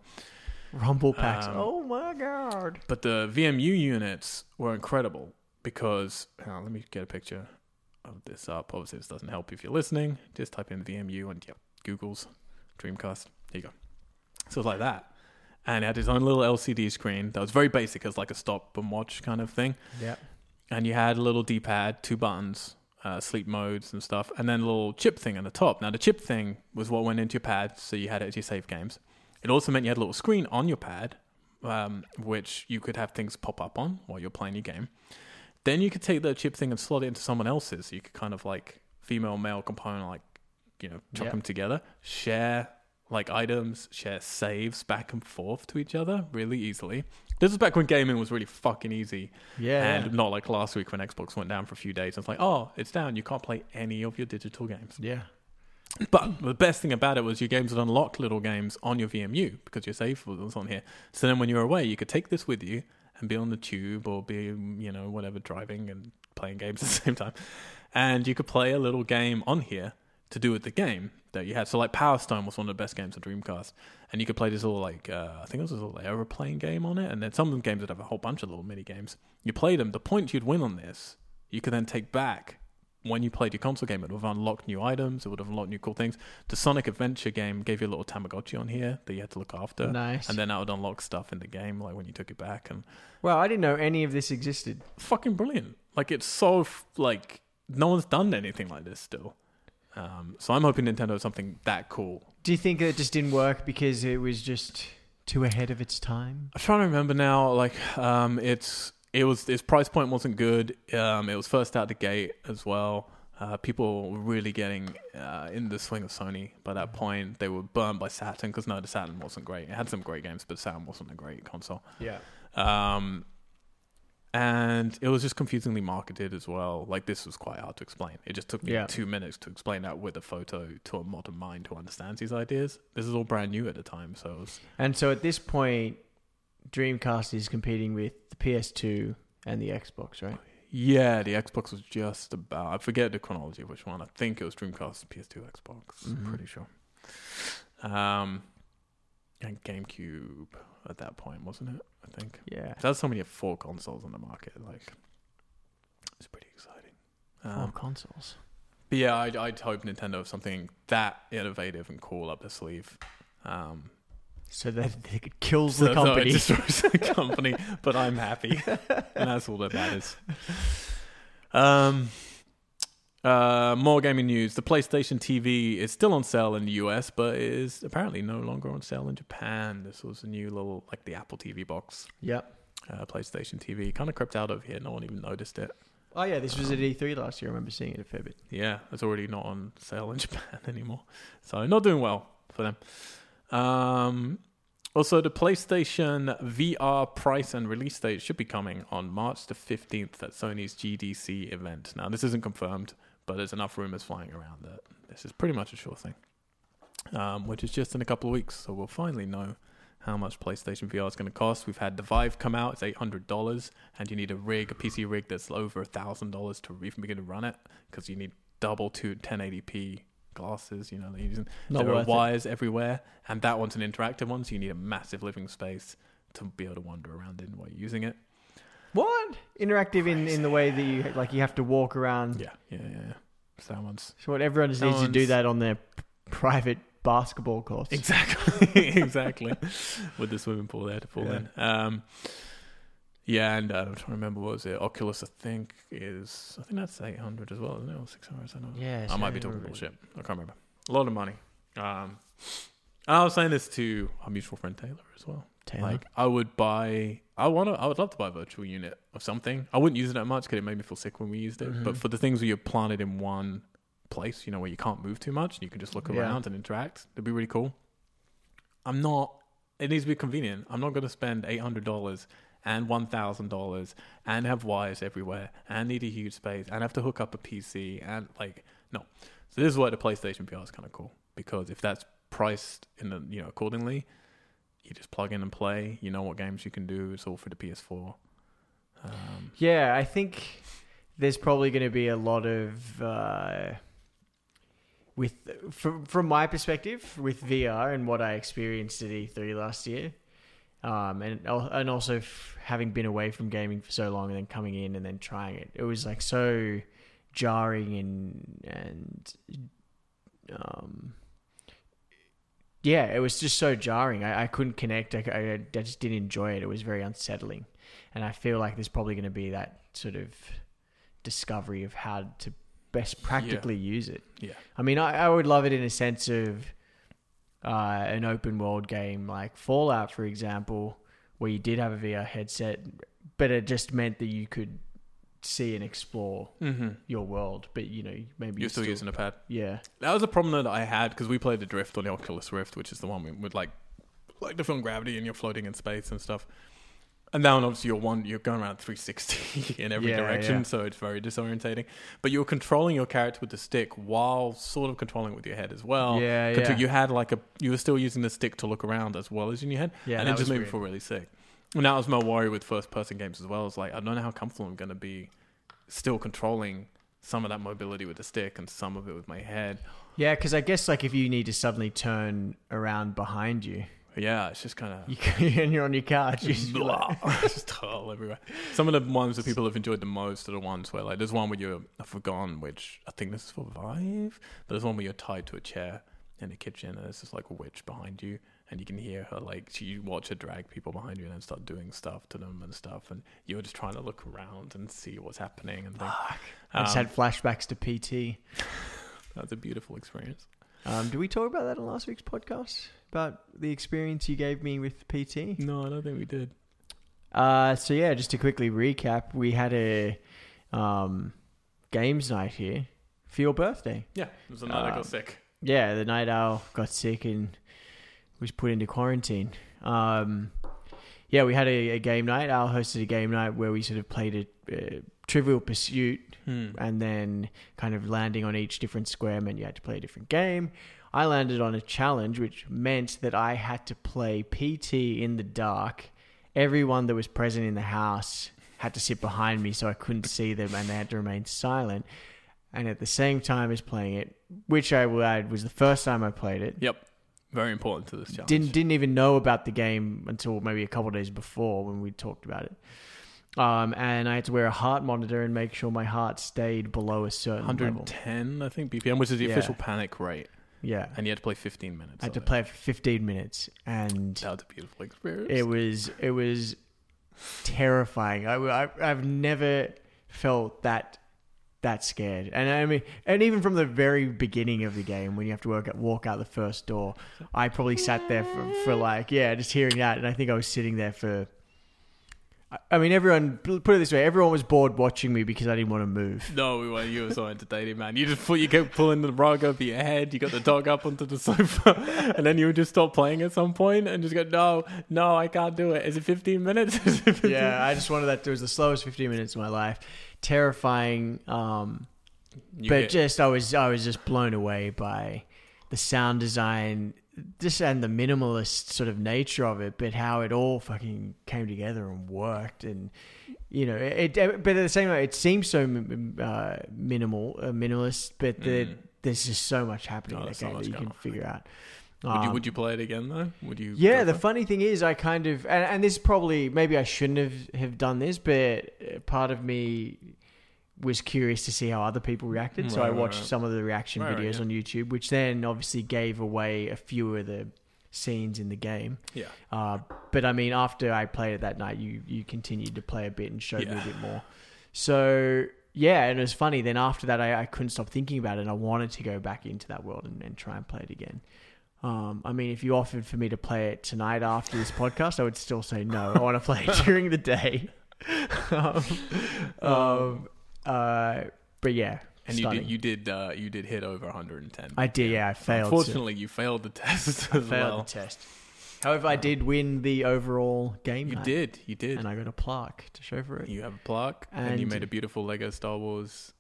Rumble packs. Um, oh my god. But the VMU units were incredible because on, let me get a picture of this up. Obviously, this doesn't help if you're listening. Just type in VMU and yep, Google's Dreamcast. There you go. So it was like that. And it had its own little LCD screen that was very basic as like a stop and watch kind of thing. Yeah. And you had a little D pad, two buttons, uh, sleep modes and stuff, and then a little chip thing on the top. Now, the chip thing was what went into your pad, so you had it as your save games. It also meant you had a little screen on your pad, um, which you could have things pop up on while you're playing your game. Then you could take the chip thing and slot it into someone else's. So you could kind of like female male component, like you know, chuck Yeah. them together, share like items, share saves back and forth to each other really easily. This was back when gaming was really fucking easy, Yeah. and not like last week when Xbox went down for a few days. It's like, oh, it's down. You can't play any of your digital games. yeah. But the best thing about it was your games would unlock little games on your VMU because your save was on here. So then when you were away, you could take this with you and be on the tube or be, you know, whatever, driving and playing games [laughs] at the same time. And you could play a little game on here to do with the game that you had. So like Power Stone was one of the best games on Dreamcast. And you could play this little like, uh, I think it was a little aeroplane game on it. And then some of the games would have a whole bunch of little mini games. You play them. The point you'd win on this, you could then take back when you played your console game, it would have unlocked new items, it would have unlocked new cool things. The Sonic Adventure game gave you a little Tamagotchi on here that you had to look after. Nice. And then that would unlock stuff in the game, like when you took it back. And Well, I didn't know any of this existed. fucking brilliant. Like, it's so, f- like, no one's done anything like this still. Um, so I'm hoping Nintendo has something that cool. Do you think it just didn't work because it was just Too ahead of its time. I'm trying to remember now. Like, um, it's it was its price point wasn't good. Um, it was first out the gate as well. Uh, people were really getting uh, in the swing of Sony by that point. They were burned by Saturn because no, the Saturn wasn't great. It had some great games, but Saturn wasn't a great console. Yeah. Um, and it was just confusingly marketed as well. Like this was quite hard to explain. It just took me Yeah. two minutes to explain that with a photo to a modern mind who understands these ideas. This is all brand new at the time, so it was And so at this point, Dreamcast is competing with the PS2 and the Xbox, right? Yeah, the Xbox was just about. I forget the chronology of which one. I think it was Dreamcast, PS2, Xbox. Mhm. I'm pretty sure. Um, and GameCube at that point, wasn't it? I think Yeah. that's so many four consoles on the market. Like, it's pretty exciting. Four Um, consoles. but yeah, I'd, I'd hope Nintendo have something that innovative and cool up their sleeve. Um, So that it kills so- the so it company. destroys the [laughs] company, but I'm happy, and that's all that matters. [laughs] Um, uh, more gaming news: the PlayStation TV is still on sale in the US, but is apparently no longer on sale in Japan. This was a new little, like the Apple TV box, yep. uh, PlayStation TV, kind of crept out over here. No one even noticed it. Oh yeah, this was at E3 last year. I remember seeing it a fair bit. Yeah, it's already not on sale in [laughs] Japan anymore. So not doing well for them. Um, also, the PlayStation VR price and release date should be coming on March the 15th at Sony's GDC event. Now, this isn't confirmed, but there's enough rumors flying around that this is pretty much a sure thing, um, which is just in a couple of weeks. So we'll finally know how much PlayStation VR is going to cost. We've had the Vive come out; it's eight hundred dollars, and you need a rig, a PC rig that's over thousand dollars to even begin to run it because you need double to 1080p glasses. You know, they're using Not there are worth it. wires everywhere, and that one's an interactive one, so you need a massive living space to be able to wander around in while you're using it. What? Interactive in, in the way that you like you have to walk around. Yeah, yeah, yeah. yeah. So that So what everyone just needs to do Someone's- that on their p- private basketball courts. exactly, [laughs] exactly, [laughs] with the swimming pool there to pull Yeah. in. Um, yeah, and uh, I'm trying to remember what was it. Oculus, I think is I think that's 800 as well, isn't it? Or 600? I don't know. Yeah, I might be talking bullshit. I can't remember. A lot of money. Um, and I was saying this to our mutual friend Taylor as well. Taylor. Like I would buy, I want to, I would love to buy a virtual unit of something. I wouldn't use it that much because it made me feel sick when we used it. Mhm. But for the things where you're planted in one place, you know, where you can't move too much and you can just look Yeah. around and interact, it'd be really cool. I'm not. It needs to be convenient. I'm not going to spend eight hundred dollars and one thousand dollars and have wires everywhere and need a huge space and have to hook up a PC and like no. So this is why the PlayStation VR is kind of cool because if that's priced in the you know accordingly, you just plug in and play. You know what games you can do. It's all for the PS4. Um, Yeah, I think there's probably going to be a lot of uh, with from from my perspective with VR and what I experienced at E3 last year, um, and and also f- having been away from gaming for so long and then coming in and then trying it, it was like so jarring and and um. Yeah, it was just so jarring. I, I couldn't connect. I, I, I just didn't enjoy it. It was very unsettling and I feel like there's probably going to be that sort of discovery of how to best practically use it. yeah, I mean, I, I would love it in a sense of uh, an open world game like Fallout, for example, where you did have a VR headset, but it just meant that you could see and explore mm-hmm. your world. But you know, maybe you're you still using a pad. yeah, That was a problem that I had because we played the Drift on the Oculus Rift, which is the one with, with like like the film Gravity, and you're floating in space and stuff. And now obviously you're one, you're going around 360 [laughs] in every Yeah, direction, yeah. so it's very disorientating. But you're controlling your character with the stick while sort of controlling with your head as well. yeah, Control- yeah, You had like a, you were still using the stick to look around as well as in your head, yeah. and it just made me feel really sick. And that was my worry with first-person games as well. It's like I don't know how comfortable I'm going to be, still controlling some of that mobility with the stick and some of it with my head. Yeah, because I guess like if you need to suddenly turn around behind you, Yeah, it's just kind of you, [laughs] and you're on your couch, you just blah, like- [laughs] just hurl everywhere. Some of the ones that people have enjoyed the most are the ones where like there's one where you're I've forgotten which I think this is for Vive, but there's one where you're tied to a chair in the kitchen and there's just like a witch behind you and you can hear her like she you watch her drag people behind you and then start doing stuff to them and stuff and you're just trying to look around and see what's happening and things. I just Um, had flashbacks to PT. [laughs] that's a beautiful experience. Um, did we talk about that in last week's podcast? about the experience you gave me with PT? No, I don't think we did. Uh, so yeah, just to quickly recap, we had a um, games night here for your birthday. Yeah, it was the night I Um, got sick. Yeah, the night Al got sick and was put into quarantine. Um, yeah, we had a, a game night. Al hosted a game night where we sort of played a, uh Trivial Pursuit, Hmm. and then kind of landing on each different square meant you had to play a different game. I landed on a challenge, which meant that I had to play PT in the dark. Everyone that was present in the house had to sit behind me so I couldn't see them and they had to remain silent. And at the same time as playing it, which I will add was the first time I played it, Yep. Very important to this challenge. didn't didn't even know about the game until maybe a couple of days before when we talked about it. Um, and I had to wear a heart monitor and make sure my heart stayed below a certain level. 110, I think, BPM, which is the Yeah. official panic rate. Yeah, And you had to play 15 minutes. I had to it. play for 15 minutes, and That was a beautiful experience. it was it was terrifying. I, I I've never felt that that scared, and I mean, and even from the very beginning of the game, when you have to work out, walk out the first door, I probably sat there for, for like yeah, just hearing that, and I think I was sitting there for. I- mean, everyone put it this way: everyone was bored watching me because I didn't want to move. No, we weren't. You were so entertaining, man. You just you kept pulling the rug over your head. You got the dog up onto the sofa, [laughs] and then you would just stop playing at some point and just go, "No, no, I can't do it. Is it 15 minutes? [laughs] It 15 Yeah, I just wanted that. It was the slowest 15 minutes of my life. Terrifying. Um, You but get- just I was I was just blown away by the sound design, just and the minimalist sort of nature of it, but how it all fucking came together and worked, and you know, it. it but at the same time, it seems so uh, minimal, uh, minimalist, but the, Mm. there's just so much happening Oh, in that game that you can figure out. Would you Um, would you play it again though? Would you? yeah, the funny thing is, I kind of, and, and this probably maybe I shouldn't have have done this, but uh, part of me was curious to see how other people reacted. so I watched right. some of the reaction Right, right, videos yeah. on YouTube, which then obviously gave away a few of the scenes in the game. yeah. Uh, but I mean, after I played it that night, you you continued to play a bit and showed me a bit more. So yeah, and it was funny. Then after that, I, I couldn't stop thinking about it, and I wanted to go back into that world and, and try and play it again. Um, I mean, if you offered for me to play it tonight after this podcast, I would still say no. I want to play it [laughs] during the day. [laughs] um, um, uh, but yeah, And you did you did uh, you did hit over 110. I did. Yeah, I failed. to- Unfortunately, you failed the test [laughs] I failed well. the test. However, I did win the overall game. You night, did. You did. and I got a plaque to show for it. You have a plaque, and, you made a beautiful Lego Star Wars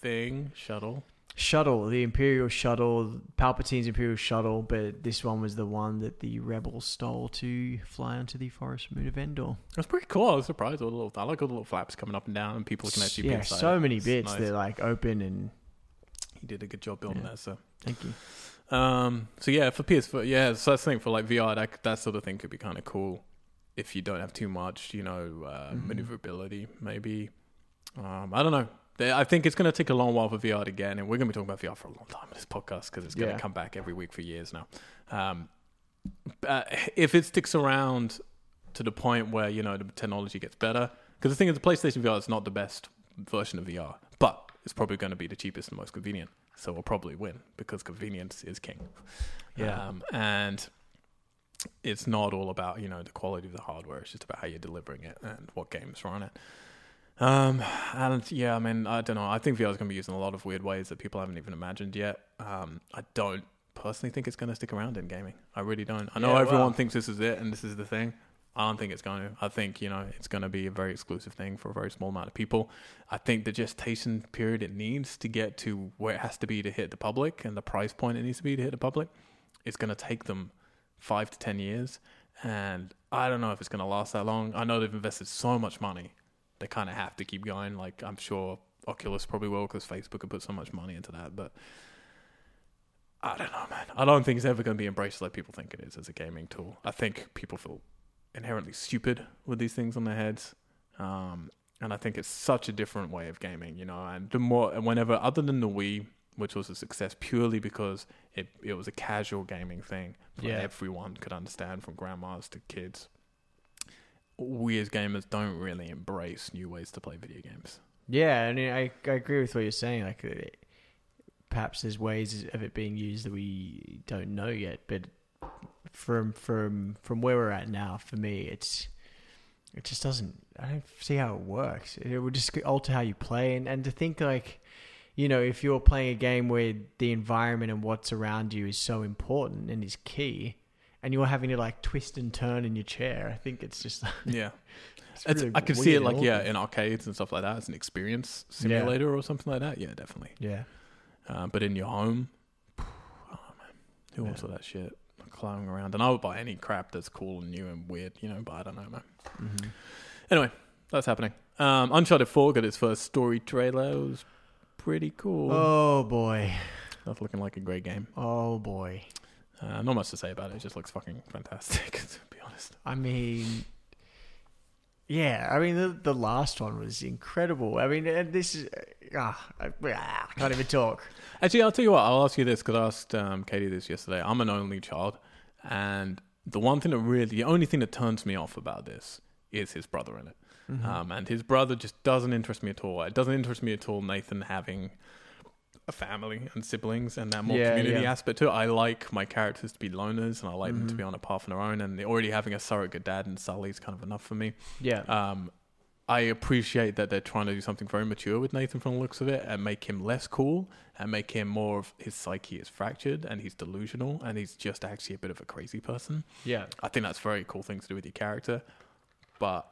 thing shuttle. Shuttle, the Imperial shuttle, Palpatine's Imperial shuttle, but this one was the one that the rebels stole to fly onto the forest moon of Endor. It was pretty cool. I was surprised. All the little, I like all the little flaps coming up and down, and people can actually be yeah, inside. so many It's bits nice. that like open and He did a good job building Yeah. that. So, thank you. um, so yeah, for PS4, yeah, so that's the thing for like VR. That that sort of thing could be kind of cool if you don't have too much, you know, uh, Mhm. maneuverability. Maybe. Um, I don't know. I think it's going to take a long while for VR to get, and we're going to be talking about VR for a long time in this podcast because it's going to Yeah. come back every week for years now. Um, uh, if it sticks around to the point where you know the technology gets better, because the thing is, the PlayStation VR is not the best version of VR, but it's probably going to be the cheapest and most convenient, so we'll probably win because convenience is king. Yeah. Um, and it's not all about you know the quality of the hardware; it's just about how you're delivering it and what games run it. Um, and yeah, I mean, I don't know. I think VR is going to be used in a lot of weird ways that people haven't even imagined yet. Um, I don't personally think it's going to stick around in gaming. I really don't. I know Yeah, everyone well- thinks this is it and this is the thing. I don't think it's going to. I think you know it's going to be a very exclusive thing for a very small amount of people. I think the gestation period it needs to get to where it has to be to hit the public and the price point it needs to be to hit the public, it's going to take them five to ten years. And I don't know if it's going to last that long. I know they've invested so much money they kind of have to keep going. Like I'm sure Oculus probably will because Facebook could put so much money into that. But I don't know, man. I don't think it's ever going to be embraced like people think it is as a gaming tool. I think people feel inherently stupid with these things on their heads. Um, and I think it's such a different way of gaming, you know. And the more, whenever, other than the Wii, which was a success purely because it it was a casual gaming thing that Yeah. everyone could understand, from grandmas to kids. We as gamers don't really embrace new ways to play video games. Yeah, and I I agree with what you're saying. Like, uh, perhaps there's ways of it being used that we don't know yet, but from from from where we're at now, for me, it's it just doesn't. I don't see how it works. It would just alter how you play, and and to think like, you know, if you're playing a game where the environment and what's around you is so important and is key, and you're having to like twist and turn in your chair, I think it's just. Yeah. [laughs] it's It's, really I could see it like yeah in arcades and stuff like that It's an experience simulator or something like that. Yeah, definitely. yeah. Uh, but in your home, [sighs] oh man, who wants Yeah. all that shit? Clowning around, and I would buy any crap that's cool and new and weird, you know. But I don't know, man. Mhm. Anyway, that's happening. Um, Uncharted Four got its first story trailer. It was pretty cool. Oh boy. That's looking like a great game. Oh boy. Uh, not much to say about it. It just looks fucking fantastic, [laughs] to be honest. I mean, yeah. I mean, the the last one was incredible. I mean, and this is ah, I, ah, can't even talk. Actually, I'll tell you what. I'll ask you this because I asked um, Katie this yesterday. I'm an only child, and the one thing that really, the only thing that turns me off about this is his brother in it. Mm-hmm. Um, and his brother just doesn't interest me at all. It doesn't interest me at all. Nathan having a family and siblings and that more Yeah, community yeah. aspect to it. I like my characters to be loners and I like them to Mhm. be on a path on their own. And already having a surrogate dad and Sully is kind of enough for me. Yeah. Um, I appreciate that they're trying to do something very mature with Nathan from the looks of it and make him less cool and make him more of his psyche is fractured and he's delusional and he's just actually a bit of a crazy person. yeah. I think that's a very cool thing to do with your character. But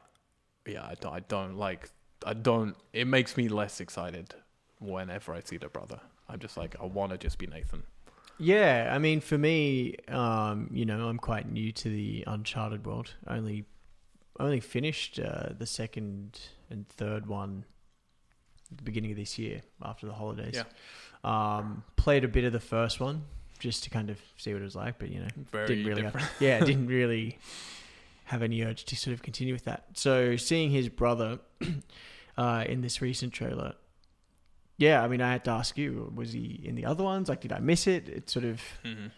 yeah, I don't, I don't like, I don't, it makes me less excited whenever I see the brother. I'm just like, I want to just be Nathan. Yeah, I mean, for me, um, you know, I'm quite new to the Uncharted world. I only, only finished uh, the second and third one at the beginning of this year after the holidays. Yeah. Um, played a bit of the first one just to kind of see what it was like, but you know, Very didn't really, different. [laughs] yeah, didn't really have any urge to sort of continue with that. So seeing his brother [clears throat] uh, in this recent trailer, yeah, I mean, I had to ask you, was he in the other ones? Like, did I miss it? It sort of Mhm.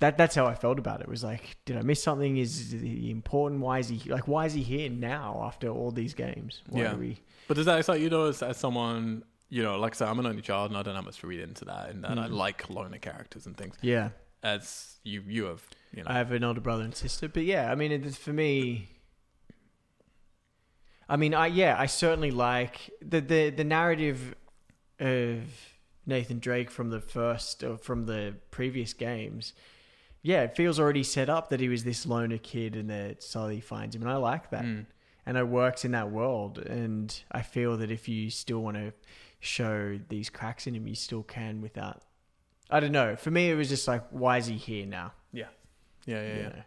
that that's how I felt about it. It was like, did I miss something? Is he important? Why is he like? Why is he here now after all these games? Why Yeah. we? But does that excite you though, as, as someone, you know, like I said, I'm an only child and I don't have much to read into that and that I Mhm. like loner characters and things. Yeah, As you, you have, you know. I have an older brother and sister, but yeah, I mean, it's for me. I mean, I yeah, I certainly like the the the narrative of Nathan Drake from the first or from the previous games. Yeah, it feels already set up that he was this loner kid and that Sully finds him, and I like that. Mm. and it works in that world. And I feel that if you still want to show these cracks in him, you still can without. I don't know. For me, it was just like, why is he here now? Yeah, yeah, yeah. You yeah.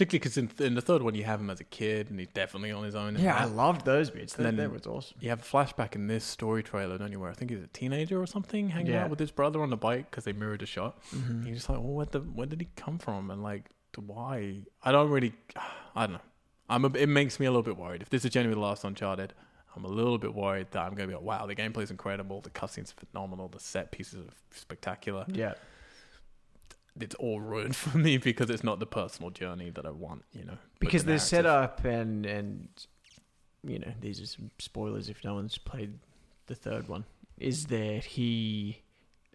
Particularly because in, in the third one, you have him as a kid and he's definitely on his own. Yeah, I loved those bits. That, Then- that was awesome. You have a flashback in this story trailer, don't you? Where I think he's a teenager or something, hanging Yeah. out with his brother on the bike because they mirrored a shot. Mhm. You're just like, well, where the where did he come from? And like, why? I don't really, [sighs] I don't know. I'm a, it makes me a little bit worried. If this is genuinely the last Uncharted, I'm a little bit worried that I'm going to be like, wow, the gameplay's incredible, the cutscenes phenomenal, the set pieces are spectacular. Yeah. It's all ruined [laughs] for me because it's not the personal journey that I want. You know, Because the narrative. setup and and you know these are some spoilers if no one's played the third one is that he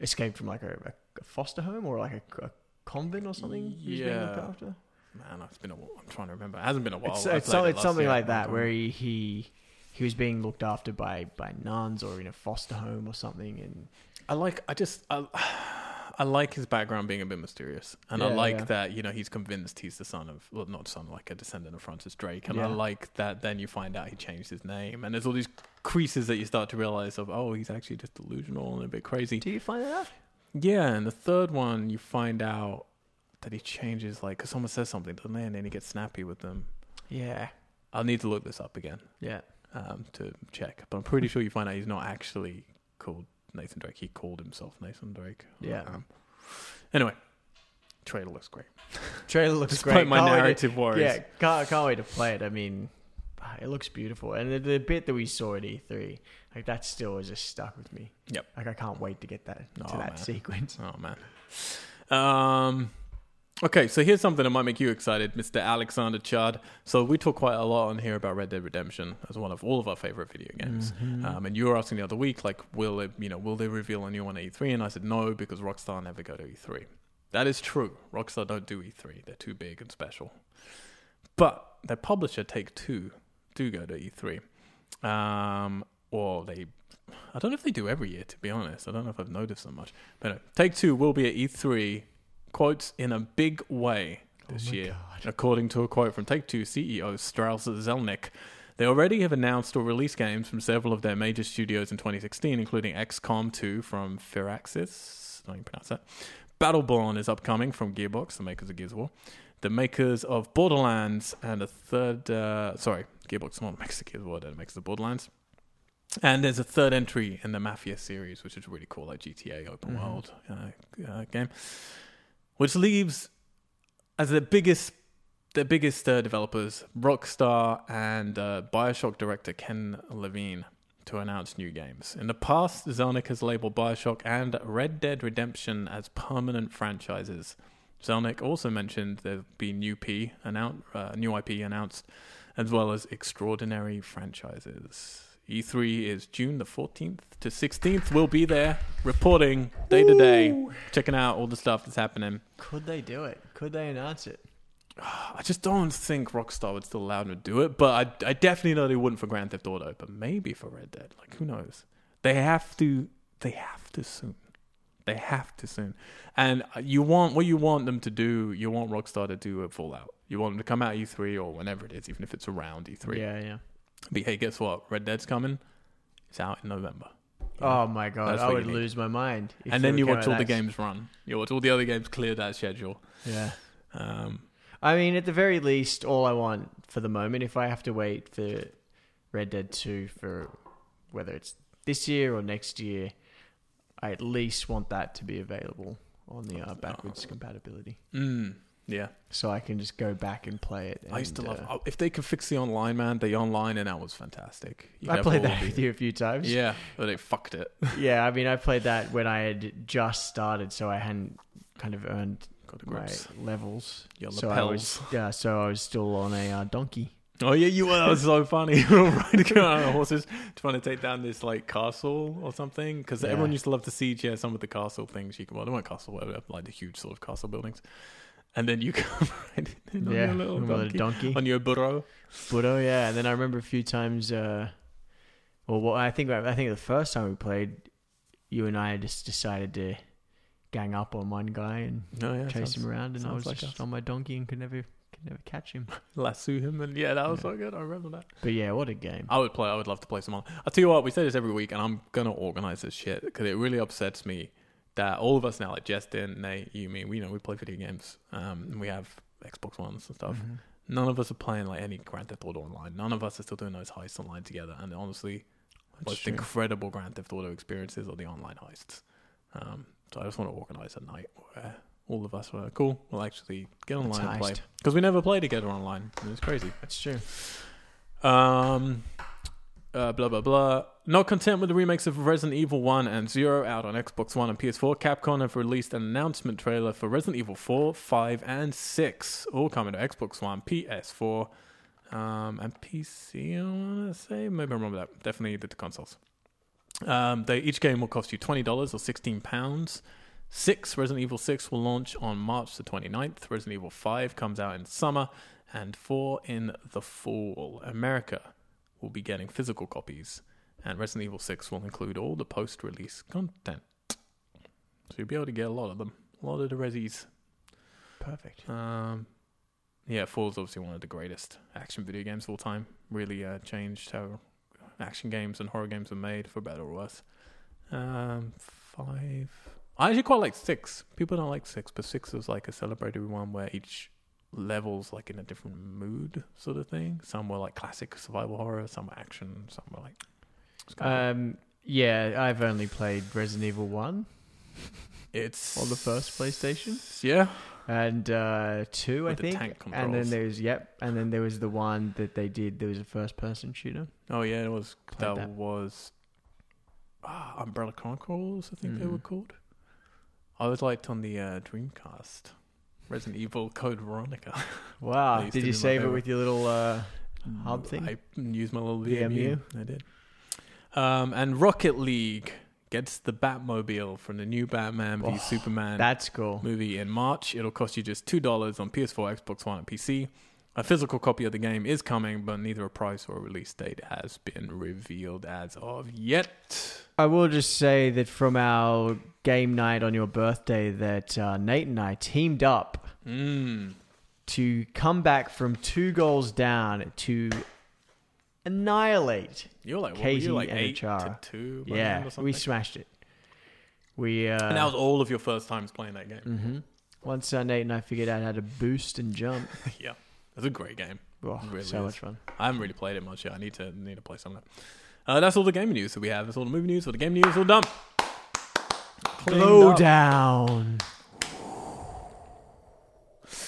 escaped from like a, a foster home or like a, a convent or something. He was being looked Yeah. after? Man, it's been a while. I'm trying to remember. It hasn't been a while. It's, it's, it it's something year. like that where he, he he was being looked after by by nuns or in a foster home or something and I like. I just. I, I like his background being a bit mysterious, and I like yeah. that you know he's convinced he's the son of well, not son, like a descendant of Francis Drake, and I like that. Then you find out he changed his name, and there's all these creases that you start to realize of oh he's actually just delusional and a bit crazy. do you find that out? Yeah, and the third one you find out that he changes like because someone says something, doesn't they? And then he gets snappy with them. Yeah, I'll need to look this up again yeah. um, to check, but I'm pretty sure you find out he's not actually called Nathan Drake. He called himself Nathan Drake. Yeah. Um, anyway, trailer looks great. [laughs] Trailer looks Despite great. my Can't wait to- narrative worries. yeah, can't, can't wait to play it. I mean, ah, it looks beautiful, and the, the bit that we saw at E3, like that still is just stuck with me. Yep. Like I can't wait to get that to Oh, that man. sequence. Oh man. Um. Okay, so here's something that might make you excited, Mr. Alexander Chad. So we talk quite a lot on here about Red Dead Redemption as one of all of our favorite video games. Mhm. Um, and you were asking the other week, like, will it, you know, will they reveal a new one at E3? And I said no because Rockstar never go to E3. That is true. Rockstar don't do E3. They're too big and special. But their publisher Take Two do go to E3. Um, or they, I don't know if they do every year. To be honest, I don't know if I've noticed so much. But no, Take Two will be at E3. Quotes in a big way this Oh year, God. according to a quote from Take Two CEO Strauss Zelnick. They already have announced or released games from several of their major studios in 2016, including XCOM 2 from Firaxis. I don't even pronounce that. Battleborn is upcoming from Gearbox, the makers of Gears of War. The makers of Borderlands and a third, uh, sorry, Gearbox not the makers of Gears of War, they're the makers of Borderlands. And there's a third entry in the Mafia series, which is really cool, like GTA open Mhm. world uh, uh, game, which leaves as the biggest the biggest uh, developers, Rockstar and uh, Bioshock director Ken Levine, to announce new games. In the past, Zelnick has labeled Bioshock and Red Dead Redemption as permanent franchises. Zelnick also mentioned there'll be new P annou- uh, new IP announced, as well as extraordinary franchises. E3 is June the 14th to 16th. We'll be there reporting day to day, checking out all the stuff that's happening. Could they do it? Could they announce it? I just don't think Rockstar would still allow them to do it, but I, I definitely know they wouldn't for Grand Theft Auto, but maybe for Red Dead. Like, who knows? They have to. They have to soon. They have to soon. And you want what you want them to do. You want Rockstar to do a Fallout. You want them to come out E3 or whenever it is, even if it's around E3. Yeah, yeah. But hey, guess what? Red Dead's coming. It's out in November. Oh my god, That's I what would you need. lose my mind. if and then you watch all the games run. You watch all the other games clear that schedule. Yeah. Um, I mean, at the very least, all I want for the moment, if I have to wait for Red Dead 2 for whether it's this year or next year, I at least want that to be available on the uh, backwards compatibility. mm, yeah. So I can just go back and play it. I used to and, love. uh, oh, if they could fix the online, man, the online and that was fantastic. You I played that with you a few times. Yeah, but they fucked it. [laughs] yeah, I mean, I played that when I had just started, so I hadn't kind of earned Got the my levels. Your so I was, yeah, so I was still on a uh, donkey. Oh yeah, you were. That was so funny. [laughs] Were riding around on horses, trying to take down this like castle or something. Because Yeah. everyone used to love to siege. Yeah, some of the castle things. You can. Well, they weren't castle, whatever, like the huge sort of castle buildings. And then you come [laughs] right in on yeah, your little donkey, donkey. on your burro. Oh yeah, and then I remember a few times. Uh, well, what I think I think the first time we played, you and I just decided to gang up on one guy and Oh yeah, chase sounds- him around, and I was like just us. on my donkey and could never could never catch him. [laughs] lasso him, and yeah, that was Yeah. so good. I remember that. But yeah, what a game! I would play. I would love to play some on. I'll tell you what. We say this every week, and I'm gonna organize this shit because it really upsets me that all of us now, like Justin, Nate, you, me, we you know we play video games. Um, and we have Xbox Ones and stuff. Mhm. None of us are playing like any Grand Theft Auto online. None of us are still doing those heists online together. And honestly, That's most true. incredible Grand Theft Auto experiences are the online heists. Um, so I just want to organize a night where all of us are cool. We'll actually get online and play because we never play together online. It's crazy. That's true. Um, uh, blah blah blah. Not content with the remakes of Resident Evil 1 and 0 out on Xbox One and PS4, Capcom have released an announcement trailer for Resident Evil 4, 5, and 6, all coming to Xbox One, PS4, um, and PC. I want to say, maybe I remember that. Definitely the consoles. Um, they each game will cost you twenty dollars or sixteen pounds. Six Resident Evil Six will launch on March the 29th. Resident Evil Five comes out in summer, and four in the fall. America will be getting physical copies, and Resident Evil 6 will include all the post release content. So you'll be able to get a lot of them, a lot of the Resis. Perfect. Um, yeah, 4 is obviously one of the greatest action video games of all time. Really uh, changed how action games and horror games are made, for better or worse. Um, 5. I actually quite like 6. People don't like 6, but 6 is like a celebratory one where each levels like in a different mood sort of thing. Some were like classic survival horror, some were action, some were like. Um, yeah, I've only played Resident Evil One it's on the first PlayStation Yeah, and uh, two, I With the think. tank and then there's yep, and then there was the one that they did. There was a first-person shooter. Oh yeah, it was that, that. was ah, Umbrella Chronicles. I think they Mhm. were called. I was liked on the uh, Dreamcast. Resident Evil Code Veronica. [laughs] Wow! Did you save it with your little uh, hub thing? I used my little VMU? VMU. I did. Um, and Rocket League gets the Batmobile from the new Batman v Oh, Superman That's cool. movie in March. It'll cost you just two dollars on PS4, Xbox One, and PC. A physical copy of the game is coming, but neither a price or a release date has been revealed as of yet. I will just say that from our game night on your birthday, that uh, Nate and I teamed up Mm. to come back from two goals down to annihilate. You're like, what, were Katie you like and eight to two? by the end Yeah, we smashed it. We uh, and that was all of your first times playing that game. mhm. once uh, Nate and I figured out how to boost and jump. [laughs] yeah, it's a great game. Oh, really so is. much fun. I haven't really played it much yet. I need to need to play some of that. Uh, that's all the gaming news that we have. That's all the movie news. All the game news. All done. Blow down.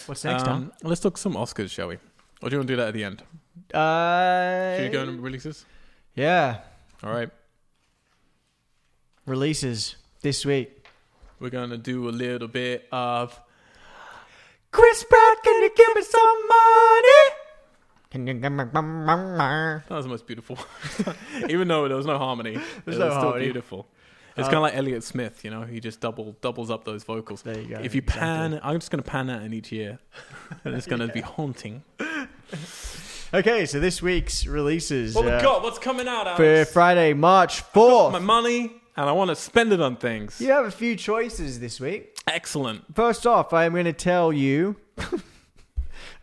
What's next, Um, let's talk some Oscars, shall we? Or do you want to do that at the end? Uh, Should we go into releases? Yeah, All right. releases this week. We're going to do a little bit of. Chris Pratt, can give me some money? Can you give me some money? That was the most beautiful. [laughs] Even though there was no harmony, it There's was no still harmony. beautiful. It's Uh, kind of like Elliott Smith, you know. He just double doubles up those vocals. There you go. if you exactly. pan, I'm just going to pan that in each year, and it's going [laughs] to be haunting. Okay, so this week's releases What we uh, got? What's coming out? for Friday, March fourth. my money, and I want to spend it on things. You have a few choices this week. Excellent. First off, I'm going to tell you. [laughs]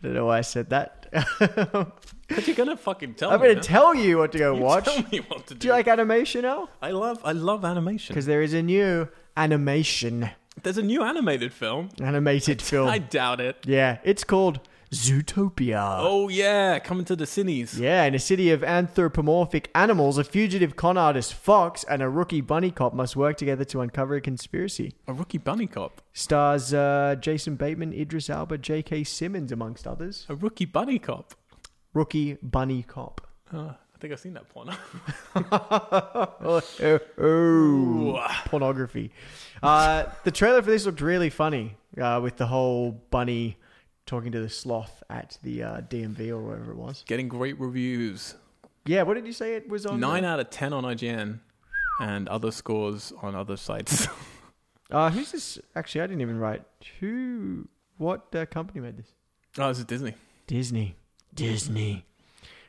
I don't know why I said that. [laughs] But you're gonna fucking tell I'm me. to tell you what to go You watch. Tell me what to do. Do you like animation now? I love, I love animation. Because there is a new animation, There's a new animated film. animated film. [laughs] I doubt it. Yeah, it's called Zootopia. Oh yeah, coming to the cinemas. Yeah, in a city of anthropomorphic animals, a fugitive con artist Fox and a rookie bunny cop must work together to uncover a conspiracy. A rookie bunny cop. Stars uh, Jason Bateman, Idris Elba, J.K. Simmons, amongst others. A rookie bunny cop. Rookie bunny cop. Uh, I think I've seen that porno. [laughs] Oh, oh, oh. pornography. Uh, the trailer for this looked really funny uh, with the whole bunny talking to the sloth at the uh, DMV or wherever it was. Getting great reviews. Yeah, what did you say it was on? Nine out of ten on IGN, and other scores on other sites. [laughs] Uh, who's this? Actually, I didn't even write. Who? What uh, company made this? oh, this is Disney. Disney. Disney.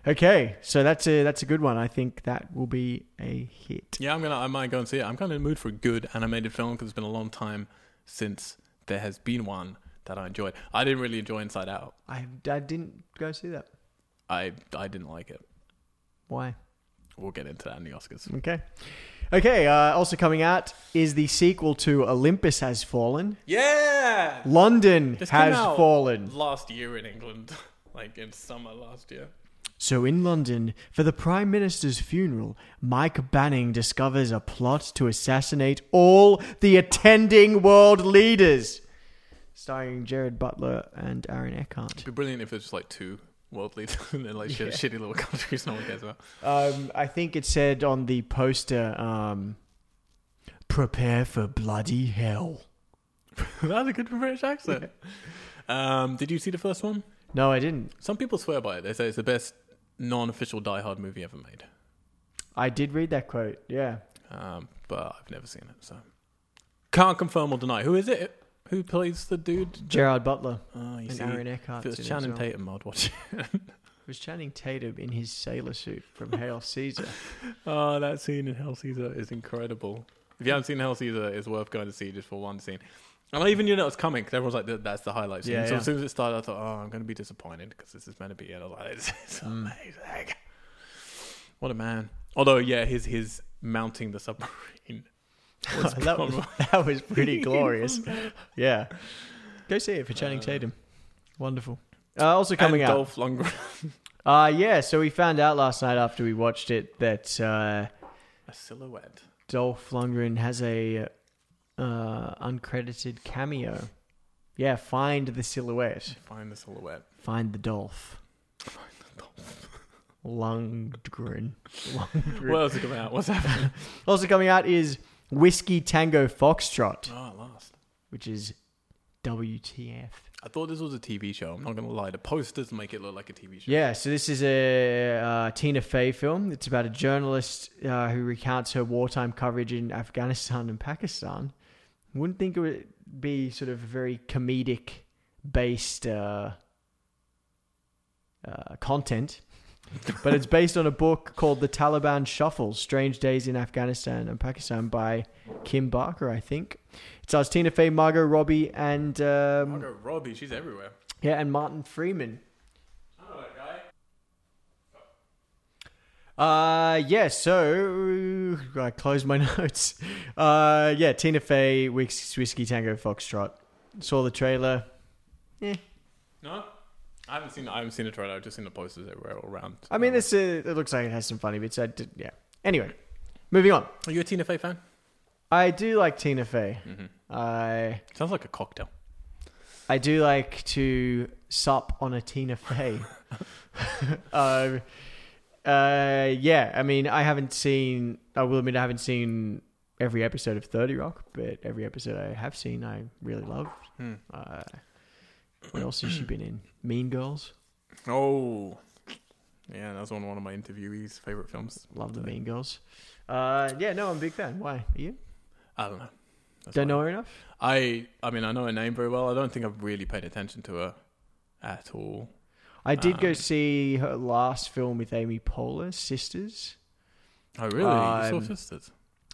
Okay, so that's a that's a good one. I think that will be a hit. Yeah, I'm gonna. I might go and see it. I'm kind of in the mood for a good animated film because it's been a long time since there has been one that I enjoyed. I didn't really enjoy Inside Out. I, I didn't go see that. I I didn't like it. Why? We'll get into that in the Oscars. Okay. Okay, uh, also coming out is the sequel to Olympus Has Fallen. Yeah, London This came has out fallen. last year in England, [laughs] like in summer last year. So in London, for the Prime Minister's funeral, Mike Banning discovers a plot to assassinate all the attending world leaders. Starring Gerard Butler and Aaron Eckhart. It'd be brilliant if it's just like two world leaders [laughs] in like Yeah. shitty little [laughs] countries no one cares about. Um, I think it said on the poster, um, prepare for bloody hell. [laughs] That's a good British accent. Um, did you see the first one? No, I didn't. Some people swear by it. They say it's the best non-official Die Hard movie ever made. I did read that quote. Yeah. Um, but I've never seen it, so can't confirm or deny. Who is it? Who plays the dude? Gerard Butler Oh, you and see, Aaron Eckhart. if it was Channing Tatum, I'd watch it. It [laughs] was Channing Tatum in his sailor suit from Hail Caesar. [laughs] Oh, that scene in Hail Caesar is incredible. If you haven't seen Hail Caesar, it's worth going to see just for one scene. And I even knew that was coming because everyone's like, "That- "That's the highlight scene." Yeah, so yeah. as soon as it started, I thought, "Oh, I'm going to be disappointed because this is meant to be." And I was like, [laughs] "This is Mm. amazing." What a man! Although, yeah, his his mounting the submarine. [laughs] that, was, that was pretty [laughs] glorious. Yeah. Go see it for Channing Tatum. Wonderful. Uh, also coming and out. Dolph Lundgren, [laughs] Uh, yeah, so we found out last night after we watched it that uh, a silhouette. Dolph Lundgren has a uh, uncredited cameo. Yeah, find the silhouette. Find the silhouette. Find the Dolph. Find the Dolph. Lundgren. Lundgren. What else is coming out? What's happening? Also coming out is Whiskey Tango Foxtrot, oh, last. which is WTF. I thought this was a TV show. I'm not gonna lie. The posters make it look like a TV show. Yeah, so this is a uh, Tina Fey film. It's about a journalist uh, who recounts her wartime coverage in Afghanistan and Pakistan. Wouldn't think it would be sort of very comedic based uh, uh, content, but it's based on a book called The Taliban Shuffle Strange Days in Afghanistan and Pakistan by Kim Barker, I think. It stars Tina Fey, Margot Robbie, and um, Margot Robbie, she's everywhere. yeah, and Martin Freeman. Guy. Uh, yeah, so I closed my [laughs] notes. Uh, yeah, Tina Fey, Whis- Whiskey Tango Foxtrot. Saw the trailer. Yeah. No, I haven't seen. I haven't seen the trailer. I've just seen the posters everywhere all around. I mean, this uh, it looks like it has some funny bits. I did, yeah. Anyway, moving on. Are you a Tina Fey fan? I do like Tina Fey. Mm-hmm. I Sounds like a cocktail. I do like to sup on a Tina Fey. [laughs] [laughs] um, uh, yeah, I mean, I haven't seen. I will admit, I haven't seen every episode of Thirty Rock, but every episode I have seen, I really love. Hmm. Uh, what else has she been in? Mean Girls. Oh, yeah, that's one one of my interviewees' favorite films. Love the Mean Girls. Uh, yeah, no, I'm a big fan. Why? Are you? I don't know. That's Don't know her enough. I I mean I know her name very well. I don't think I've really paid attention to her at all. I did go Um, see her last film with Amy Poehler, Sisters. Oh really? you saw Um, Sisters?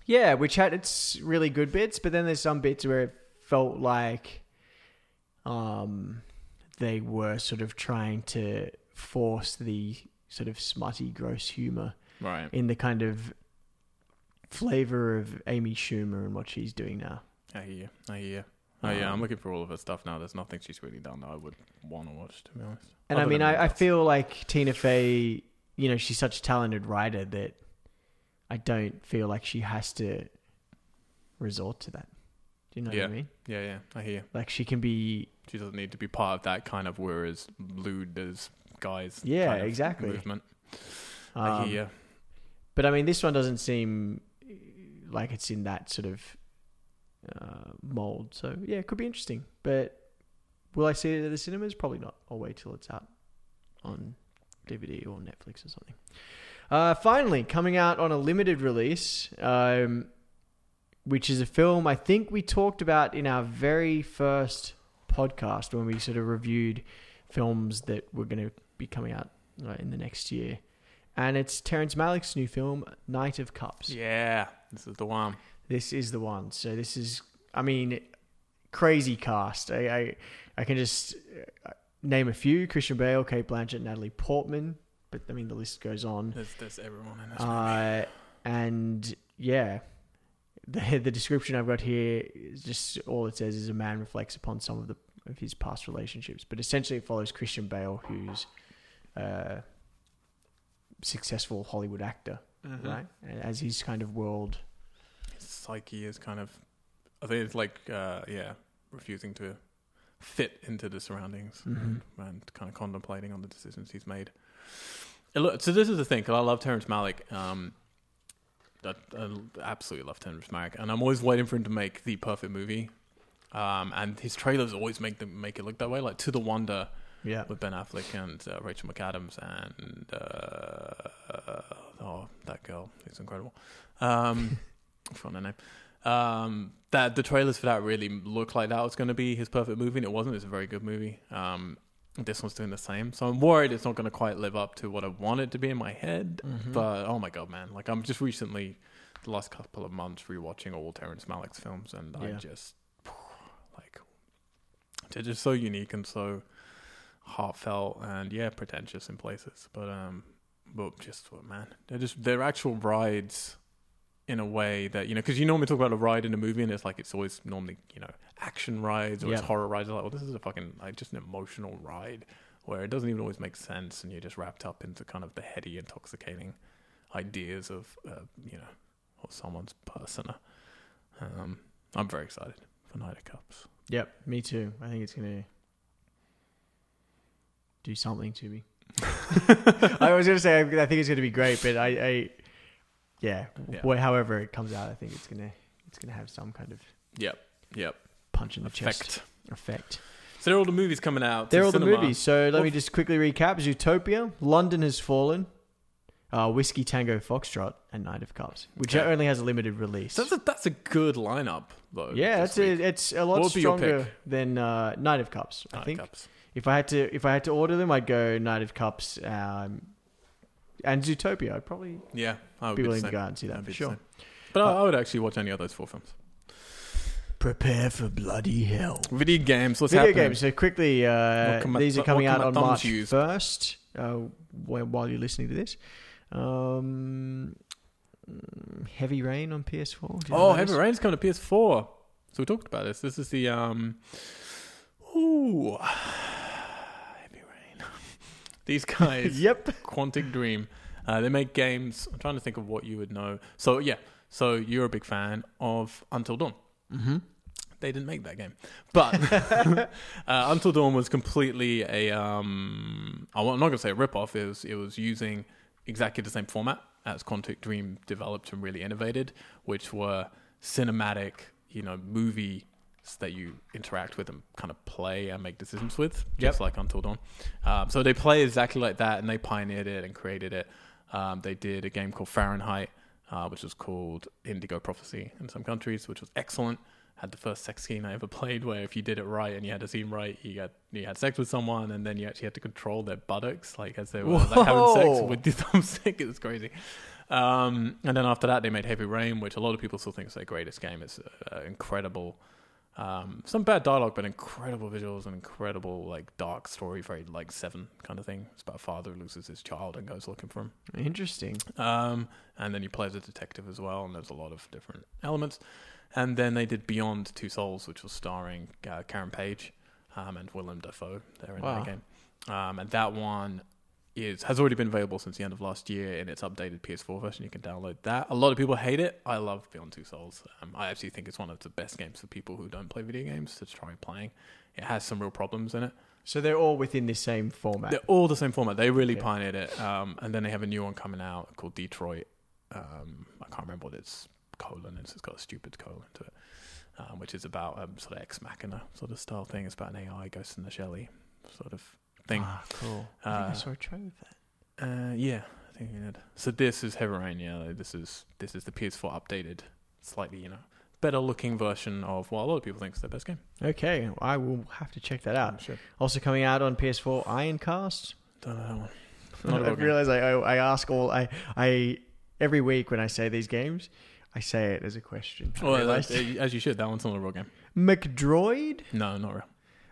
Yeah, which had its really good bits, but then there's some bits where it felt like um they were sort of trying to force the sort of smutty, gross humor Right. in the kind of flavor of Amy Schumer and what she's doing now. I hear. you. I hear. you. Oh yeah, I'm Um, looking for all of her stuff now. There's nothing she's really done that I would want to watch, to be honest. And I mean, I, I feel like Tina Fey, you know, she's such a talented writer that I don't feel like she has to resort to that. Do you know Yeah. what I mean? Yeah, yeah, I hear. you. Like she can be She doesn't need to be part of that kind of we're lewd as guys. Yeah, kind of exactly. Movement. um, I hear. you. But I mean, this one doesn't seem like it's in that sort of uh, mold. So yeah, it could be interesting. But will I see it at the cinemas? Probably not. I'll wait till it's out on DVD or Netflix or something. Uh, finally, coming out on a limited release, um, which is a film I think we talked about in our very first podcast when we sort of reviewed films that were going to be coming out uh, in the next year. And it's Terrence Malick's new film, Knight of Cups. Yeah, this is the one. This is the one. So this is, I mean, crazy cast. I I, I can just uh, name a few: Christian Bale, Cate Blanchett, Natalie Portman. But I mean, the list goes on. There's, there's everyone in this. Uh, and yeah, the the description I've got here is just all it says is a man reflects upon some of the of his past relationships, but essentially it follows Christian Bale, who's a successful Hollywood actor, Mhm. right? And as his kind of world His psyche is kind of, I think it's like, uh, yeah, refusing to fit into the surroundings Mhm. and kind of contemplating on the decisions he's made. And look, so this is the thing, because I love Terrence Malick. Um, I, I absolutely love Terrence Malick, and I'm always waiting for him to make the perfect movie. Um, and his trailers always make them make it look that way, like To the Wonder Yeah. with Ben Affleck and uh, Rachel McAdams and uh, oh that girl is incredible. Um, [laughs] I forgot her name. Um, that the trailers for that really looked like that was going to be his perfect movie, and it wasn't. It's a very good movie. Um, this one's doing the same, so I'm worried it's not going to quite live up to what I want it to be in my head. Mhm. But oh my god, man! Like I'm just recently, the last couple of months, rewatching all Terrence Malick's films, and I just [sighs] like they're just so unique and so heartfelt and yeah, pretentious in places. But um, but just what man, they're just they're actual rides in a way that you know because you normally talk about a ride in a movie and it's like it's always normally you know action rides or it's horror rides. Like, well, this is a fucking like just an emotional ride where it doesn't even always make sense and you're just wrapped up into kind of the heady, intoxicating ideas of uh, you know of someone's persona. Um, I'm very excited for Knight of Cups. Yep, me too. I think it's gonna do something to me. [laughs] [laughs] I was gonna say I think it's gonna be great, but I, I yeah, Yeah. wh- however it comes out, I think it's gonna it's gonna have some kind of Yep. Yep. punch in the chest Effect. effect. So they're all the movies coming out. to They're all the movies. So let Well, me just quickly recap: Zootopia, London Has Fallen, uh, Whiskey Tango Foxtrot, and Knight of Cups, which Okay. only has a limited release. So that's a, that's a good lineup, though. yeah, it's a, it's a lot What would be your stronger than uh, Knight of Cups. I Night think Cups. if I had to if I had to order them, I'd go Knight of Cups um, and Zootopia. I'd probably Yeah, I would be be, willing to go out and see that I'd for sure. same. But I, I would actually watch any of those four films. Prepare for bloody hell. Video games. What's Video happening? games. So quickly, uh, my- these are coming out on March first. Uh, while you're listening to this, um, Heavy Rain on PS4. Did you know Oh, Heavy? Rain's coming to PS4. So we talked about this. This is the um. Ooh. These guys. [laughs] Yep. Quantic Dream. Uh, they make games. I'm trying to think of what you would know. So yeah, so you're a big fan of Until Dawn. Mm-hmm. They didn't make that game, but [laughs] uh, Until Dawn was completely a. Um, I'm not going to say a ripoff. It was it was using exactly the same format as Quantic Dream developed and really innovated, which were cinematic, you know, movies that you interact with and kind of play and make decisions with, just like Until Dawn. Um, so they play exactly like that, and they pioneered it and created it. Um, they did a game called Fahrenheit, uh, which was called Indigo Prophecy in some countries, which was excellent. Had the first sex scene I ever [laughs] played, where if you did it right and you had the scene right, you got you had sex with someone, and then you actually had to control their buttocks, like as they were like having sex with the [laughs] thumbstick. It was crazy. Um, and then after that, they made Heavy Rain, which a lot of people still think is their greatest game. It's uh, incredible. Um, some bad dialogue, but incredible visuals and incredible like dark story, very like Seven kind of thing. It's about a father who loses his child and goes looking for him. Interesting. Um, and then you play as a detective as well, and there's a lot of different elements. And then they did Beyond Two Souls, which was starring uh, Karen Page um, and Willem Dafoe. They're in Wow. that game, um, and that one is has already been available since the end of last year in its updated PS4 version. You can download that. A lot of people hate it. I love Beyond Two Souls. Um, I actually think it's one of the best games for people who don't play video games to try playing. It has some real problems in it. So they're all within the same format. They're all the same format. They really Okay. pioneered it. Um, and then they have a new one coming out called Detroit. Um, I can't remember what its colon is. It's got a stupid colon to it, um, which is about a sort of ex machina sort of style thing. It's about an AI Ghost in the Shell sort of thing. Ah, cool. I think I Uh, saw a trailer for that. Uh, yeah, I think we did. So this is Heavy Rain. Yeah, this is this is the PS4 updated, slightly you know better looking version of what a lot of people think is their best game. Okay, I will have to check that out. Sure. Also coming out on PS4, Ironcast. Don't know that one. [laughs] Not I realize I, I I ask all I I every week when I say these games, I say it as a question. Well, that- as you should. That one's not a real game. [laughs] McDroid, No, not real.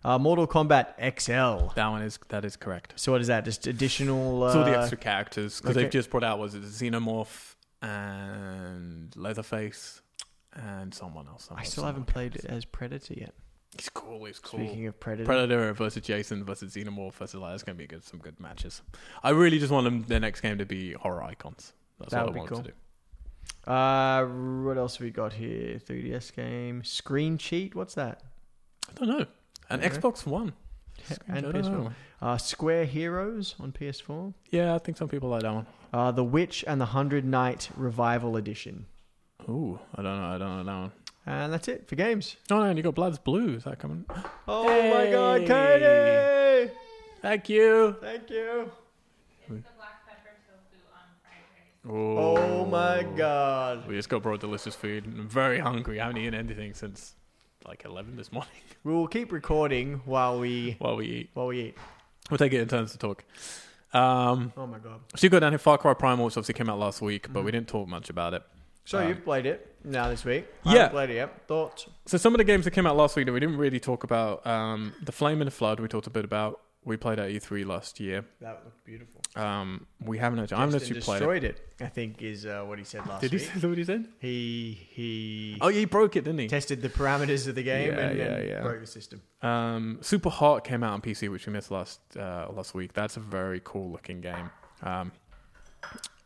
Uh, Mortal Kombat XL. That one is that is correct. So what is that? Just additional? Uh, all the extra characters because okay. they've just brought out was it Xenomorph and Leatherface and someone else. I still someone haven't played it as Predator yet. He's cool. He's cool. Speaking of Predator, Predator versus Jason versus Xenomorph versus like, that's gonna be good. Some good matches. I really just want them, the next game to be horror icons. That's That what I want to do. uh, what else have we got here? 3DS game, Screen Cheat. What's that? I don't know. An Yeah. Xbox One. and PS4. Uh, Square Heroes on PS4. Yeah, I think some people like that one. Uh, the Witch and the Hundred Knight Revival Edition. Ooh, I don't know. I don't know that one. And that's it for games. Oh, no, and you got Blood's Blue. Is that coming? [gasps] Oh my God, Hey. Katie! Thank you. Thank you. It's the black pepper tofu on fried. Oh my God. We just got brought delicious food. and I'm very hungry. I haven't eaten anything since like 11 this morning [laughs] We will keep recording while we while we eat. while we eat. We'll take it in turns to talk. Um, Oh my God. so you got down here Far Cry Primal, which obviously came out last week, but we didn't talk much about it. So Um, you've played it now this week. Yeah. played it yet. Thoughts? So some of the games that came out last week that we didn't really talk about, um, The Flame and the Flood, we talked a bit about. We played at E3 last year. That looked beautiful. Um, we haven't actually, I haven't Justin actually played it. destroyed it. I think is uh, what he said last week Did he week. say what he said? He he Oh, yeah, he broke it, didn't he? tested the parameters of the game Yeah, and, yeah, and yeah. broke the system. Um, Super Hot came out on PC, which we missed last uh, last week. That's a very cool looking game. Um,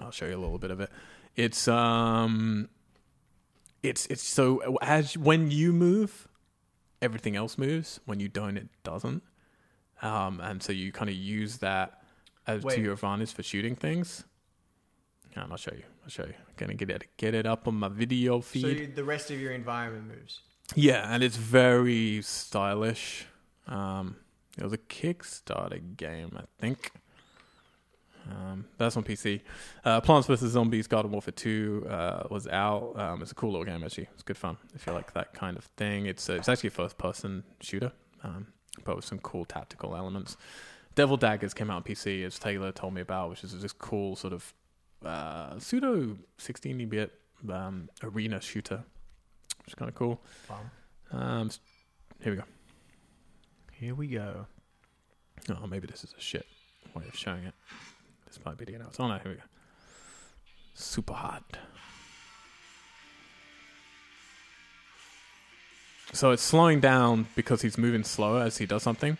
I'll show you a little bit of it. It's um, it's it's so as when you move, everything else moves. When you don't, it doesn't. Um, and so you kind of use that as Wait. to your advantage for shooting things. Um, I'll show you. I'll show you. I'm gonna get it get it up on my video feed. So you, the rest of your environment moves. Yeah, and it's very stylish. Um, it was a Kickstarter game, I think. Um, that's on PC. Uh, Plants vs Zombies: Garden Warfare Two uh, was out. Um, it's a cool little game actually. It's good fun if you like that kind of thing. It's uh, it's actually a first-person shooter, um, but with some cool tactical elements. Devil Daggers came out on PC, as Taylor told me about, which is this cool sort of uh, pseudo 16-bit um, arena shooter, which is kind of cool. Um, here we go. Here we go. Oh, maybe this is a shit way of showing it. This might be the announce. Oh no, here we go. Super hot. So it's slowing down because he's moving slower as he does something.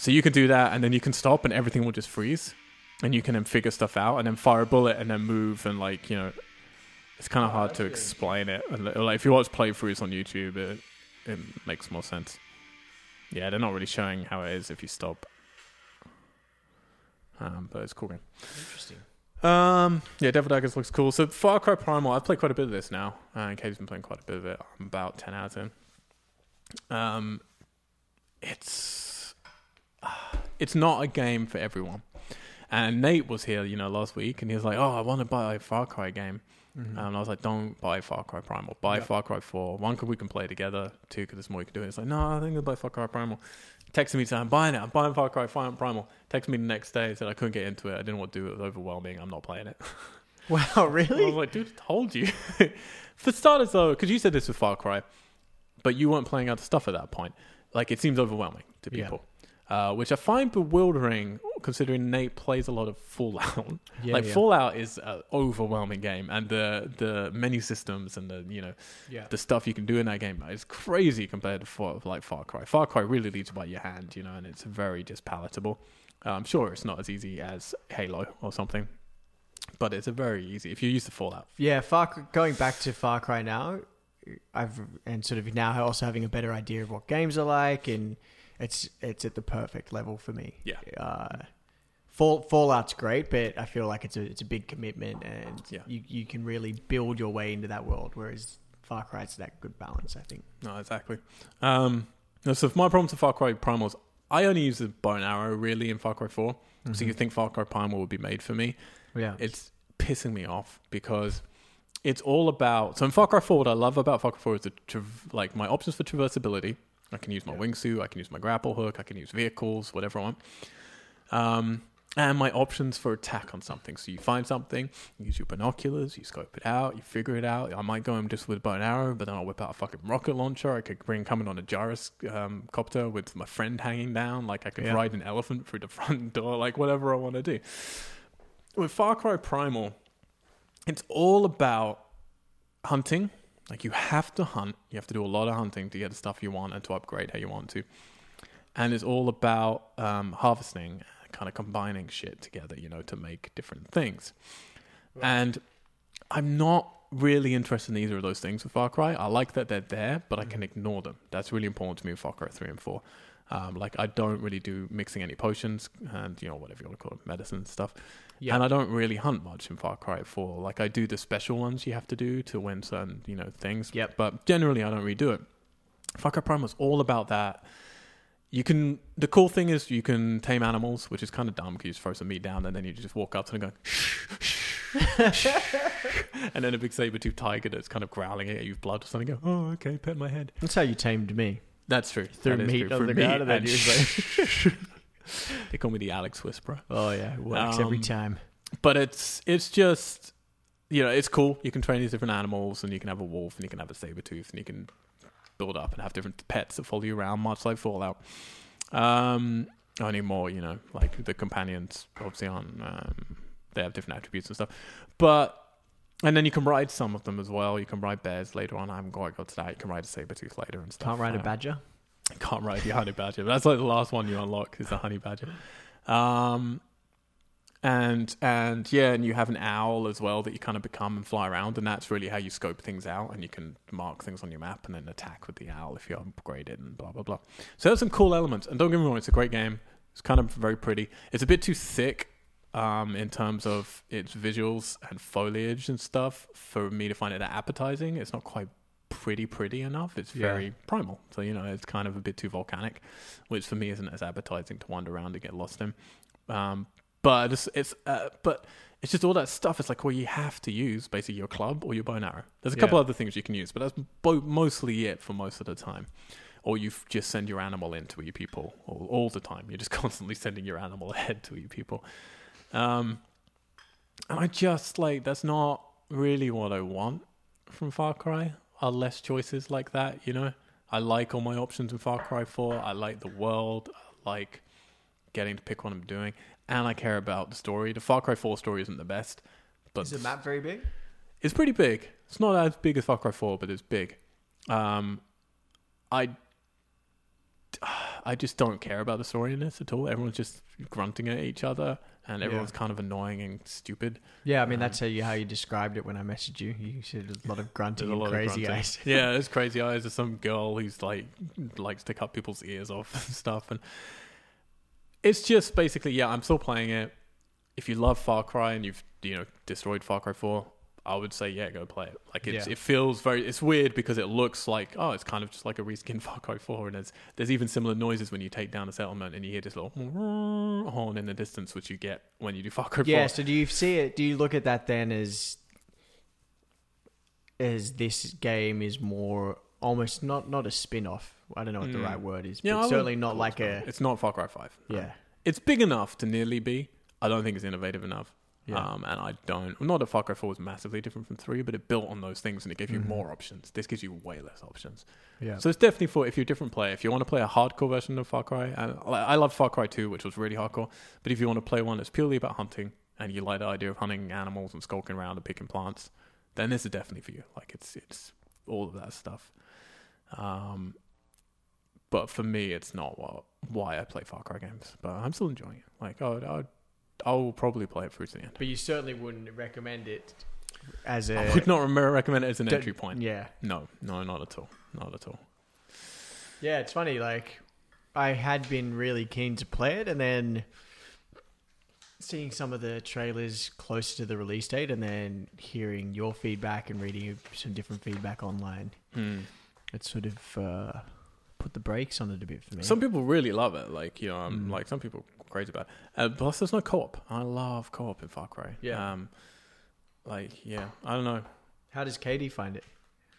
So you can do that, and then you can stop, and everything will just freeze, and you can then figure stuff out, and then fire a bullet, and then move, and like you know, it's kind of Oh, hard to explain it. And like if you watch playthroughs on YouTube, it it makes more sense. Yeah, they're not really showing how it is if you stop. Um, but it's a cool game. Interesting. Um, yeah, Devil Daggers looks cool. So Far Cry Primal, I've played quite a bit of this now. Uh, and Kate's been playing quite a bit of it. I'm about ten hours in. Um, it's [sighs] it's not a game for everyone. And Nate was here, you know, last week, and he was like, "Oh, I want to buy a Far Cry game." Mhm. Um, and I was like, "Don't buy Far Cry Primal. Buy Yeah. Far Cry Four. One, because we can play together. Two, because there's more you can do." And it's like, "No, I think I'll buy Far Cry Primal." Texted me saying, "I'm buying it. I'm buying Far Cry Primal." Texted me the next day said I couldn't get into it. I didn't want to do it. It was overwhelming. I'm not playing it. [laughs] Wow, really? I was like, "Dude, I told you." [laughs] For starters, though, because you said this with Far Cry, but you weren't playing other stuff at that point. Like, it seems overwhelming to people, uh, which I find bewildering considering Nate plays a lot of Fallout [laughs] Yeah, like yeah. Fallout is an overwhelming game, and the the menu systems and the you know Yeah. the stuff you can do in that game is crazy compared to Far, like Far Cry. Far Cry really leads by your hand, you know, and it's very just palatable. Uh, I'm sure it's not as easy as Halo or something, but it's a very easy if you're used to Fallout. Yeah, Far going back to Far Cry now, I've and sort of now also having a better idea of what games are like, and it's it's at the perfect level for me. Yeah. Uh, Fall, Fallout's great, but I feel like it's a it's a big commitment, and Yeah. you you can really build your way into that world. Whereas Far Cry's that good balance, I think. No, exactly. Um, so my problem to Far Cry Primal is I only use the bow and arrow really in Far Cry 4. So you think Far Cry Primal would be made for me? Yeah, it's pissing me off because it's all about. So in Far Cry 4, what I love about Far Cry 4 is the tra- like my options for traversability. I can use my wingsuit, I can use my grapple hook, I can use vehicles, whatever I want. Um, and my options for attack on something. So you find something, you use your binoculars, you scope it out, you figure it out. I might go in just with a bow and arrow, but then I'll whip out a fucking rocket launcher. I could bring coming on a gyrus um, copter with my friend hanging down. Like I could Yeah. ride an elephant through the [laughs] front door. Like whatever I want to do. With Far Cry Primal, it's all about hunting. Like you have to hunt. You have to do a lot of hunting to get the stuff you want and to upgrade how you want to. And it's all about um, harvesting, kind of combining shit together, you know, to make different things. And I'm not really interested in either of those things with Far Cry. I like that they're there, but I can ignore them. That's really important to me with Far Cry 3 and 4. Um, like, I don't really do mixing any potions and, you know, whatever you want to call it, medicine stuff. yeah, And I don't really hunt much in Far Cry 4. Like I do the special ones you have to do to win certain, you know, things. Yep. But generally I don't really do it. Far Cry Prime was all about that. You can the cool thing is you can tame animals, which is kind of dumb because you just throw some meat down and then you just walk up to them and go shh, shh, [laughs] and then a big saber tooth tiger that's kind of growling at you with blood or something. Go, oh, okay, pet my head. that's how you tamed me. That's true. Threw That meat on the ground and then you was like, they call me the Alex Whisperer. "Oh yeah, it works every Um, time." but it's it's just you know it's cool you can train these different animals and you can have a wolf and you can have a saber tooth and you can build up and have different pets that follow you around much like fallout um only more you know like the companions obviously aren't um, they have different attributes and stuff but and then you can ride some of them as well you can ride bears later on i haven't quite got to that you can ride a saber tooth later and stuff Can't ride a Um, badger. [laughs] can't ride the honey badger. But that's like the last one you unlock is the honey badger. Um, and and yeah, and you have an owl as well that you kind of become and fly around, and that's really how you scope things out, and you can mark things on your map and then attack with the owl if you upgrade it and blah blah blah. So there's some cool elements, and don't get me wrong, it's a great game. It's kind of very pretty. It's a bit too thick um, in terms of its visuals and foliage and stuff for me to find it that appetizing. It's not quite pretty pretty enough. It's Yeah. very primal, so you know it's kind of a bit too volcanic, which for me isn't as appetizing to wander around and get lost in. Um, but it's it's uh, but it's just all that stuff. It's like well, you have to use basically your club or your bow and arrow. There's a couple Yeah. other things you can use, but that's bo- mostly it for most of the time. Or you just send your animal in to eat people all, all the time. You're just [laughs] constantly sending your animal [laughs] ahead to eat people. Um, and I just like that's not really what I want from Far Cry. Are less choices like that, you know? I like all my options in Far Cry 4. I like the world. I like getting to pick what I'm doing. And I care about the story. The Far Cry 4 story isn't the best, but Is the map very big? it's pretty big. It's not as big as Far Cry 4, but it's big. Um, I, I just don't care about the story in this at all. Everyone's just grunting at each other, and everyone's kind of annoying and stupid. Yeah, I mean Um, that's how you how you described it when I messaged you. You said a lot of grunting and lot of crazy grunting. eyes. [laughs] yeah, there's crazy eyes. There's some girl who's like likes to cut people's ears off and [laughs] stuff, and it's just basically yeah. I'm still playing it. If you love Far Cry and you've you know destroyed Far Cry Four, I would say yeah, go play it. Like it's, Yeah. it feels very. It's weird because it looks like oh, it's kind of just like a reskin [laughs] Far Cry Four, and there's there's even similar noises when you take down a settlement and you hear this little [laughs] horn in the distance, which you get when you do Far Cry Yeah. Four. So do you see it? Do you look at that then as as this game is more almost not not a spin off? I don't know what the Mm. right word is, Yeah, but certainly not like a It's not Far Cry Five. no. yeah. it's big enough to nearly be. I don't think it's innovative enough. Yeah. Um, and I don't. Not that Far Cry 4 was massively different from 3, but it built on those things and it gave you Mhm. more options. This gives you way less options. Yeah. So it's definitely for if you're a different player. If you want to play a hardcore version of Far Cry, and I I love Far Cry 2, which was really hardcore. But if you want to play one that's purely about hunting and you like the idea of hunting animals and skulking around and picking plants, then this is definitely for you. Like it's it's all of that stuff. Um, but for me, it's not what why I play Far Cry games. But I'm still enjoying it. Like I would, I would, I will probably play it through to the end. but you certainly wouldn't recommend it as a I would not recommend it as an entry point. Yeah. No, no, not at all. Not at all. Yeah, it's funny. Like, I had been really keen to play it, and then seeing some of the trailers closer to the release date, and then hearing your feedback and reading some different feedback online, Hmm. it sort of uh, put the brakes on it a bit for me. Some people really love it. Like you know, um, Mm. like some people crazy about. It. Uh, plus, there's no co-op. I love co-op in Far Cry. Yeah. Um, like yeah, I don't know. How does Katie find it?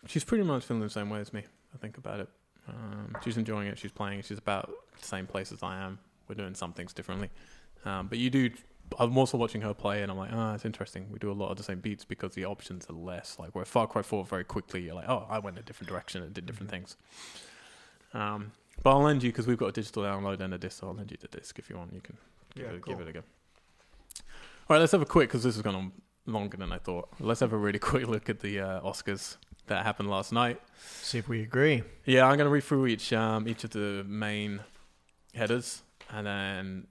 She's pretty much feeling the same way as me. I think about it. Um, she's enjoying it. She's playing. She's about the same place as I am. We're doing some things differently. Um, but you do. I'm also watching her play, and I'm like, oh, it's interesting. We do a lot of the same beats because the options are less. Like where Far Cry 4, very quickly, you're like, oh, I went a different direction and did different things. Um, but I'll lend you because we've got a digital download and a disc. So I'll lend you the disc if you want. You can give, Yeah, it, cool. give it a go. All right, let's have a quick because this has gone on longer than I thought. Let's have a really [laughs] quick look at the uh, Oscars that happened last night. See if we agree. Yeah, I'm going to read through each um, each of the main headers, and then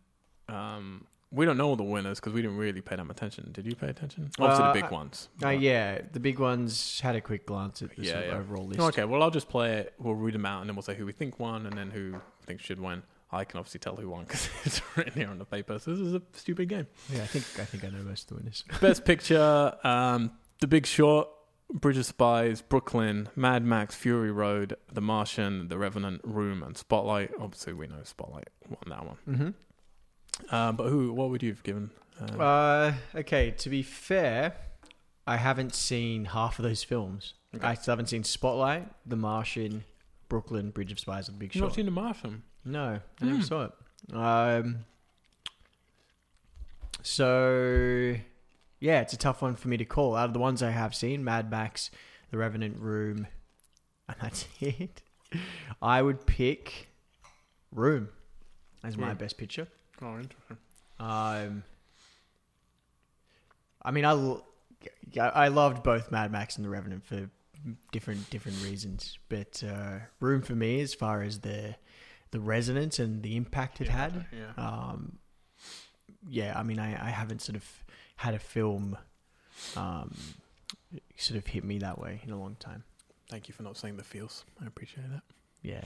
um, we don't know all the winners because we didn't really pay them attention. Did you pay attention? Obviously, Uh, the big ones. Uh, yeah, the big ones had a quick glance at the Yeah, yeah. overall list. Okay, well, I'll just play it. We'll read them out, and then we'll say who we think won, and then who we think should win. I can obviously tell who won because [laughs] it's written here on the paper. So this is a stupid game. Yeah, I think I think I know most of the winners. [laughs] Best Picture: um, The Big Short, Bridge of Spies, Brooklyn, Mad Max, Fury Road, The Martian, The Revenant, Room, and Spotlight. Obviously, we know Spotlight won that one. Mm-hmm. Um, but who? What would you have given? Uh, Uh, okay, to be fair, I haven't seen half of those films. Okay. I still haven't seen Spotlight, The Martian, Brooklyn, Bridge of Spies, and Big you not Short. seen The Martian? No, I never Hmm. saw it. Um, so, yeah, it's a tough one for me to call. Out of the ones I have seen, Mad Max, The Revenant Room, and that's [laughs] it. I would pick Room as my Room. best picture. Oh, interesting. Um, I mean, I, l- I loved both Mad Max and The Revenant for different different reasons, but uh, Room for me, as far as the the resonance and the impact it had, Yeah. um, yeah, I mean, I, I haven't sort of had a film um, sort of hit me that way in a long time. Thank you for not saying the feels. I appreciate that. Yeah,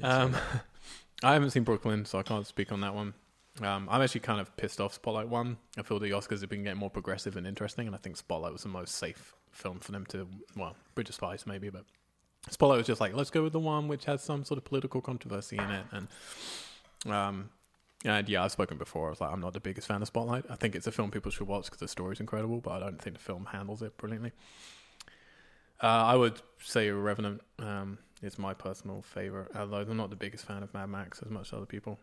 no. Um, [laughs] I haven't seen Brooklyn, so I can't speak on that one. Um, I'm actually kind of pissed off Spotlight won. I feel the Oscars have been getting more progressive and interesting, and I think Spotlight was the most safe film for them to. Well, Bridge of Spies maybe, but Spotlight was just like, let's go with the one which has some sort of political controversy in it, and um, and yeah, I've spoken before. I was like, I'm not the biggest fan of Spotlight. I think it's a film people should watch because the story's incredible, but I don't think the film handles it brilliantly. Uh, I would say Revenant um, is my personal favorite, although I'm not the biggest fan of Mad Max as much as other people.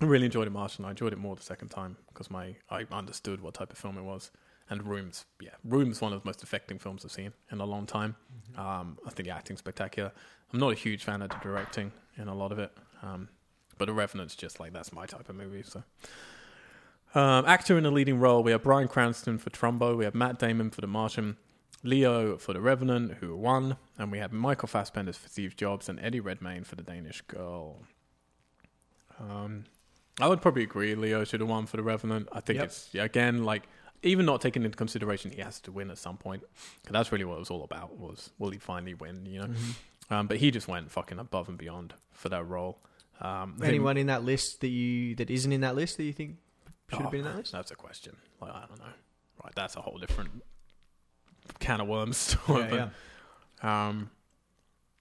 I really enjoyed it, Martian. I enjoyed it more the second time because my I understood what type of film it was. And Rooms, yeah, Rooms one of the most affecting films I've seen in a long time. Um, I think the acting's spectacular. I'm not a huge fan of the directing in a lot of it, um, but The Revenant's just like that's my type of movie. So, um, actor in a leading role, we have Bryan Cranston for Trumbo, we have Matt Damon for The Martian, Leo for The Revenant, who won, and we have Michael Fassbender for Steve Jobs and Eddie Redmayne for The Danish Girl. Um, I would probably agree. Leo should have won for The Revenant. I think Yep. it's yeah, again like even not taking into consideration he has to win at some point because that's really what it was all about. Was will he finally win? You know, Mm-hmm. um, but he just went fucking above and beyond for that role. Um, Anyone in that list that you that isn't in that list that you think should Oh, have been in that list? That's a question. Like I don't know. Right, that's a whole different can of worms. Yeah, yeah. Um,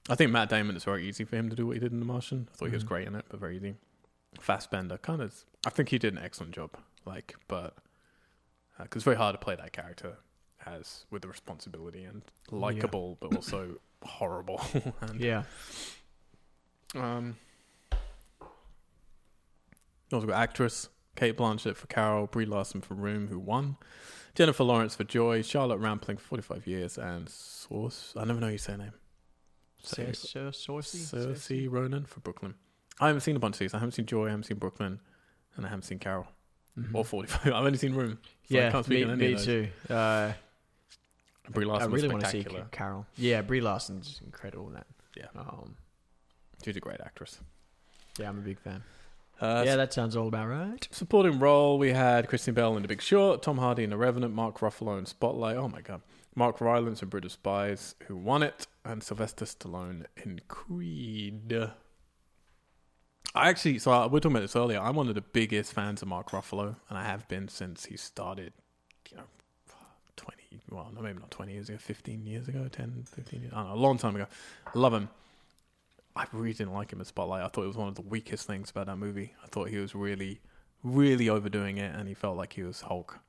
I think Matt Damon. It's very easy for him to do what he did in The Martian. I thought he was Mhm. great in it, but very easy. Fassbender, kind of. I think he did an excellent job. Like, but because it's very hard to play that character as with the responsibility and likable, but also [coughs] horrible. [laughs] and, Yeah. Um, also got actress Cate Blanchett for Carol, Brie Larson for Room, who won, Jennifer Lawrence for Joy, Charlotte Rampling for 45 years, and Source. I never know you say her name. Say- Cersei Ronan for Brooklyn. I haven't seen a bunch of these. I haven't seen Joy, I haven't seen Brooklyn, and I haven't seen Carol. Mhm. Or 45. [laughs] I've only seen Room. So I yeah, can't speak me, on any me of those. too. Uh, Brie I Larson was really want to see spectacular. Carol. Yeah, Brie Larson's incredible in that. Yeah. Um, She's a great actress. yeah, I'm a big fan. Uh, yeah, that sounds all about right. Supporting role, we had Christian Bale in The Big Short, Tom Hardy in The Revenant, Mark Ruffalo in Spotlight. Oh my god. Mark Rylance in Bridge of Spies, who won it, and Sylvester Stallone in Creed. I actually, so I, we were talking about this earlier. I'm one of the biggest fans of Mark Ruffalo, and I have been since he started, you know, 20, well, maybe not 20 years ago, 15 years ago, 10, 15 years, I don't know, a long time ago. I love him. I really didn't like him in Spotlight. I thought it was one of the weakest things about that movie. I thought he was really, really overdoing it, and he felt like he was Hulk.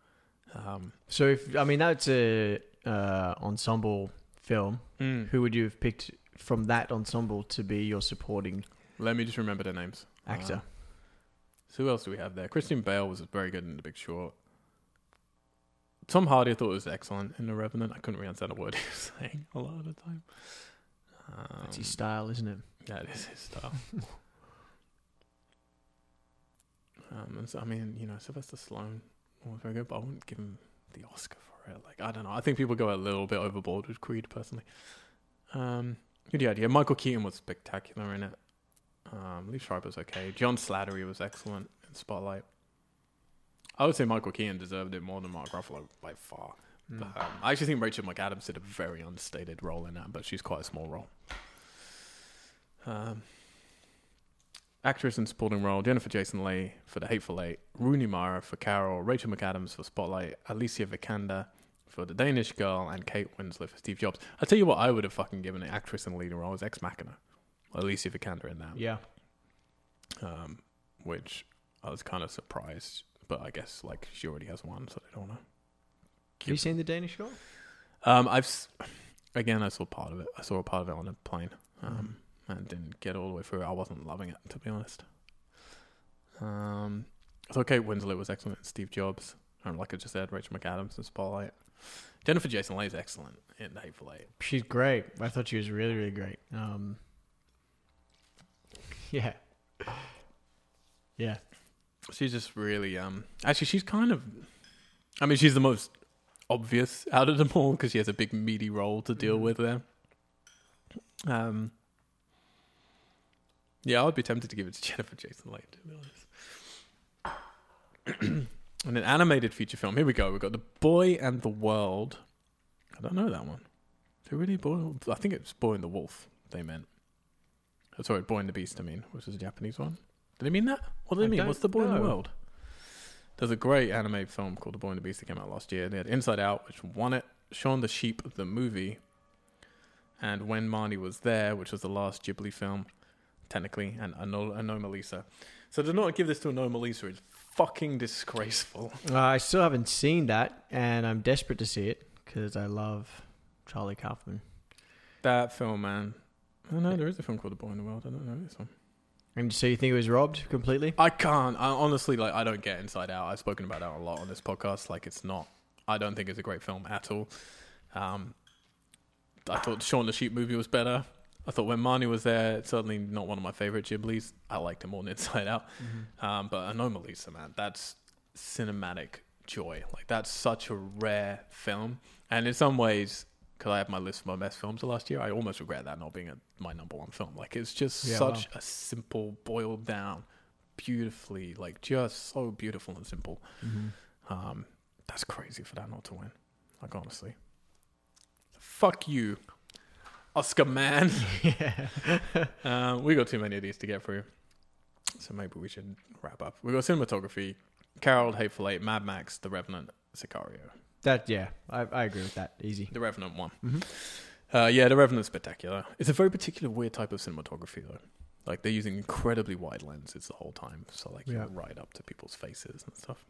Um, So, if I mean, that's a uh, ensemble film. Who would you have picked from that ensemble to be your supporting Let me just remember their names. actor? Uh, so who else do we have there? Christian Bale was very good in The Big Short. Tom Hardy I thought was excellent in The Revenant. I couldn't really understand a word [laughs] he was saying a lot of the time. Um, that's his style, isn't it? Yeah, it is his style. [laughs] um, and so, I mean, you know, Sylvester Stallone was very good, but I wouldn't give him the Oscar for it. Like, I don't know. I think people go a little bit overboard with Creed, personally. Um, good idea. Michael Keaton was spectacular in it. Um, Liev Schreiber's okay. John Slattery was excellent in Spotlight. I would say Michael Keaton deserved it more than Mark Ruffalo by far. Hmm. But, um, I actually think Rachel McAdams did a very understated role in that, but she's quite a small role. Um, actress in supporting role: Jennifer Jason Leigh for The Hateful Eight, Rooney Mara for Carol, Rachel McAdams for Spotlight, Alicia Vikander for The Danish Girl, and Kate Winslet for Steve Jobs. I tell you what, I would have fucking given an actress in the leading role as Ex Machina, Alicia Vikander in that. Yeah. Um, which I was kind of surprised, but I guess like she already has one, so they don't want to. Have you seen the Danish Girl? Um, I've s- again, I saw part of it. I saw a part of it on a plane, um, and didn't get all the way through. I wasn't loving it, to be honest. Um, I thought Kate Winslet was excellent. Steve Jobs, and like I just said, Rachel McAdams in Spotlight. Jennifer Jason Leigh is excellent in Hateful Eight. She's great. I thought she was really, really great. Um, [laughs] yeah. Yeah. She's just really um. Actually, she's kind of. I mean, she's the most obvious out of them all because she has a big meaty role to deal Mhm. with there. Um. Yeah, I would be tempted to give it to [laughs] Jennifer Jason Leigh, to be honest. [clears throat] and an animated feature film. Here we go. We've got The Boy and the World. I don't know that one. Is it really Boy? I think it's Boy and the Wolf. They meant. Oh, sorry, Boy and the Beast. I mean, which is a Japanese one. Did they mean that? What do they I mean? What's the Boy in the. World? There's a great anime film called The Boy and the Beast that came out last year. They had Inside Out, which won it. Shaun the Sheep, the movie, and When Marnie Was There, which was the last Ghibli film, technically, and Ano- Anomalisa. So to not give this to Anomalisa is fucking disgraceful. [laughs] Uh, I still haven't seen that, and I'm desperate to see it because I love Charlie Kaufman. That film, man. Oh no, there is a film called The Boy in the World. I don't know this one. And so you think it was robbed completely? I can't. I, honestly, like, I don't get Inside Out. I've spoken about that a lot on this podcast. Like, it's not. I don't think it's a great film at all. Um, I thought Shaun the Sheep movie was better. I thought when Marnie was there, it's certainly not one of my favorite Ghiblis. I liked it more than Inside Out. Um, but Anomalisa, man, that's cinematic joy. Like that's such a rare film, and in some ways, because I have my list of my best films of last year, I almost regret that not being a, my number one film. Like it's just Yeah, such a simple, boiled down, beautifully, like just so beautiful and simple. Um, that's crazy for that not to win. Like honestly, fuck you, Oscar man. [laughs] yeah. Uh, we got too many of these to get through, so maybe we should wrap up. We got cinematography, Carol, Hateful Eight, Mad Max, The Revenant, Sicario. That yeah, I, I agree with that. Easy. The Revenant one. Mhm. Uh, yeah, The Revenant's spectacular. It's a very particular weird type of cinematography though. Like they're using incredibly wide lenses the whole time, so like Yeah. right up to people's faces and stuff.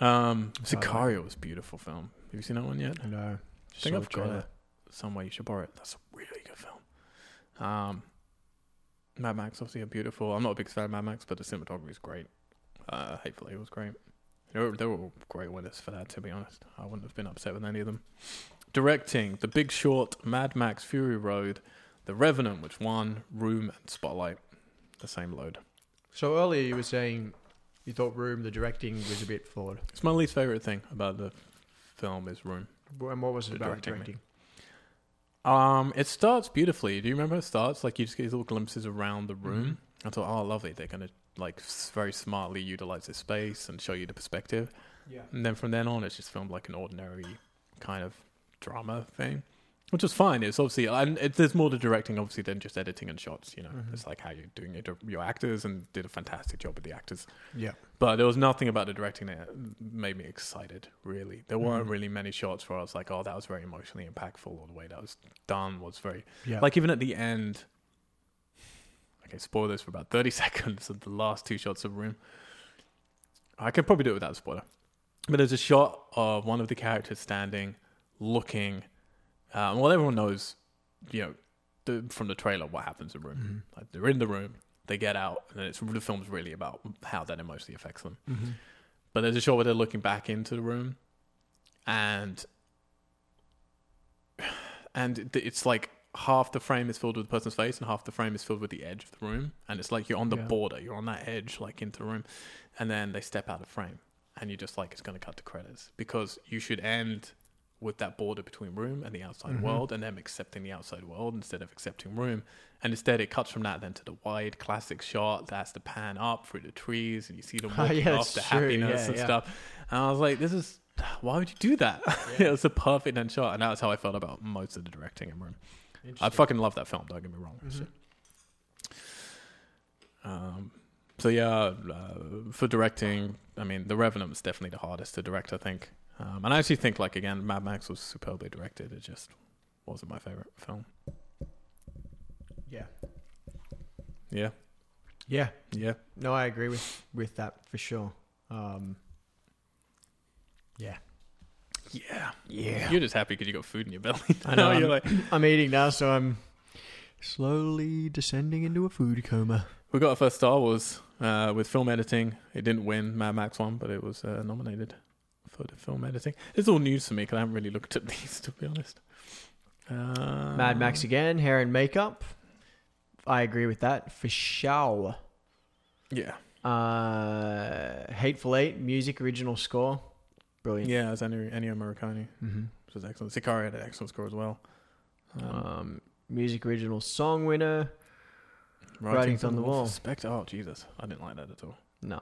Um, That's how I Sicario was a beautiful film. Have you seen that one yet? No. I think I've got it somewhere. You should borrow it. That's a really good film. Um, Mad Max, obviously, a beautiful. I'm not a big fan of Mad Max, but the cinematography is great. Uh, Hateful Eight was great. They were, they were all great winners for that, to be honest. I wouldn't have been upset with any of them. Directing The Big Short, Mad Max Fury Road, The Revenant, which won, Room, and Spotlight. The same load. So earlier you were saying you thought Room, the directing was a bit flawed. It's my least favorite thing about the film is Room. And what was it The about directing, directing? Um, it starts beautifully. Do you remember it starts like you just get these little glimpses around the room? I thought, oh, lovely. They're gonna like very smartly utilize this space and show you the perspective. Yeah. And then from then on, it's just filmed like an ordinary kind of drama thing, which is fine. It's obviously and it, there's more to directing obviously than just editing and shots. You know, Mhm. it's like how you're doing your your actors and did a fantastic job with the actors. Yeah. But there was nothing about the directing that made me excited, really. There weren't Mhm. really many shots where I was like, oh, that was very emotionally impactful, or the way that was done was very. Yeah. Like, even at the end. Okay, spoil this for about 30 [laughs] seconds of the last two shots of Room. I could probably do it without a spoiler. But there's a shot of one of the characters standing, looking. Um, well, everyone knows, you know, the, from the trailer what happens in Room. Mhm. Like, they're in the room, they get out, and then it's the film's really about how that emotionally affects them. Mhm. But there's a shot where they're looking back into the room, and [sighs] and it's like half the frame is filled with the person's face, and half the frame is filled with the edge of the room, and it's like you're on the Yeah. border, you're on that edge, like into the room, and then they step out of frame, and you're just like it's going to cut to credits because you should end with that border between room and the outside Mhm. world, and them accepting the outside world instead of accepting room. And instead, it cuts from that then to the wide classic shot. That's the pan up through the trees, and you see them [laughs] walking yeah, off true. happiness Yeah, and stuff. And I was like, this is why would you do that? [laughs] it was a perfect end shot, and that's how I felt about most of the directing in room. I fucking love that film. Don't get me wrong. Mhm. Um, so yeah, uh, for directing, I mean, The Revenant was definitely the hardest to direct. I think, um, and I actually think like again, Mad Max was superbly directed. It just wasn't my favorite film. Yeah. Yeah, Yeah. yeah. No, I agree with with that for sure. Um, yeah. Yeah, Yeah. You're just happy because you got food in your belly. [laughs] I know. [laughs] You're I'm, like, [laughs] I'm eating now, so I'm slowly descending into a food coma. we got our first Star Wars uh, with film editing. It didn't win Mad Max won, but it was uh, nominated for the film editing. It's all news to me because I haven't really looked at these to be honest. Uh, Mad Max again, hair and makeup. I agree with that for sure. Yeah, Uh, Hateful Eight, music original score. Brilliant. yeah. it's Ennio, Ennio Morricone, Mm-hmm. which was excellent. Sicario had an excellent score as well. Um, Um, music original song winner. Writings on the Wall. Spectre. Oh Jesus, I didn't like that at all. No.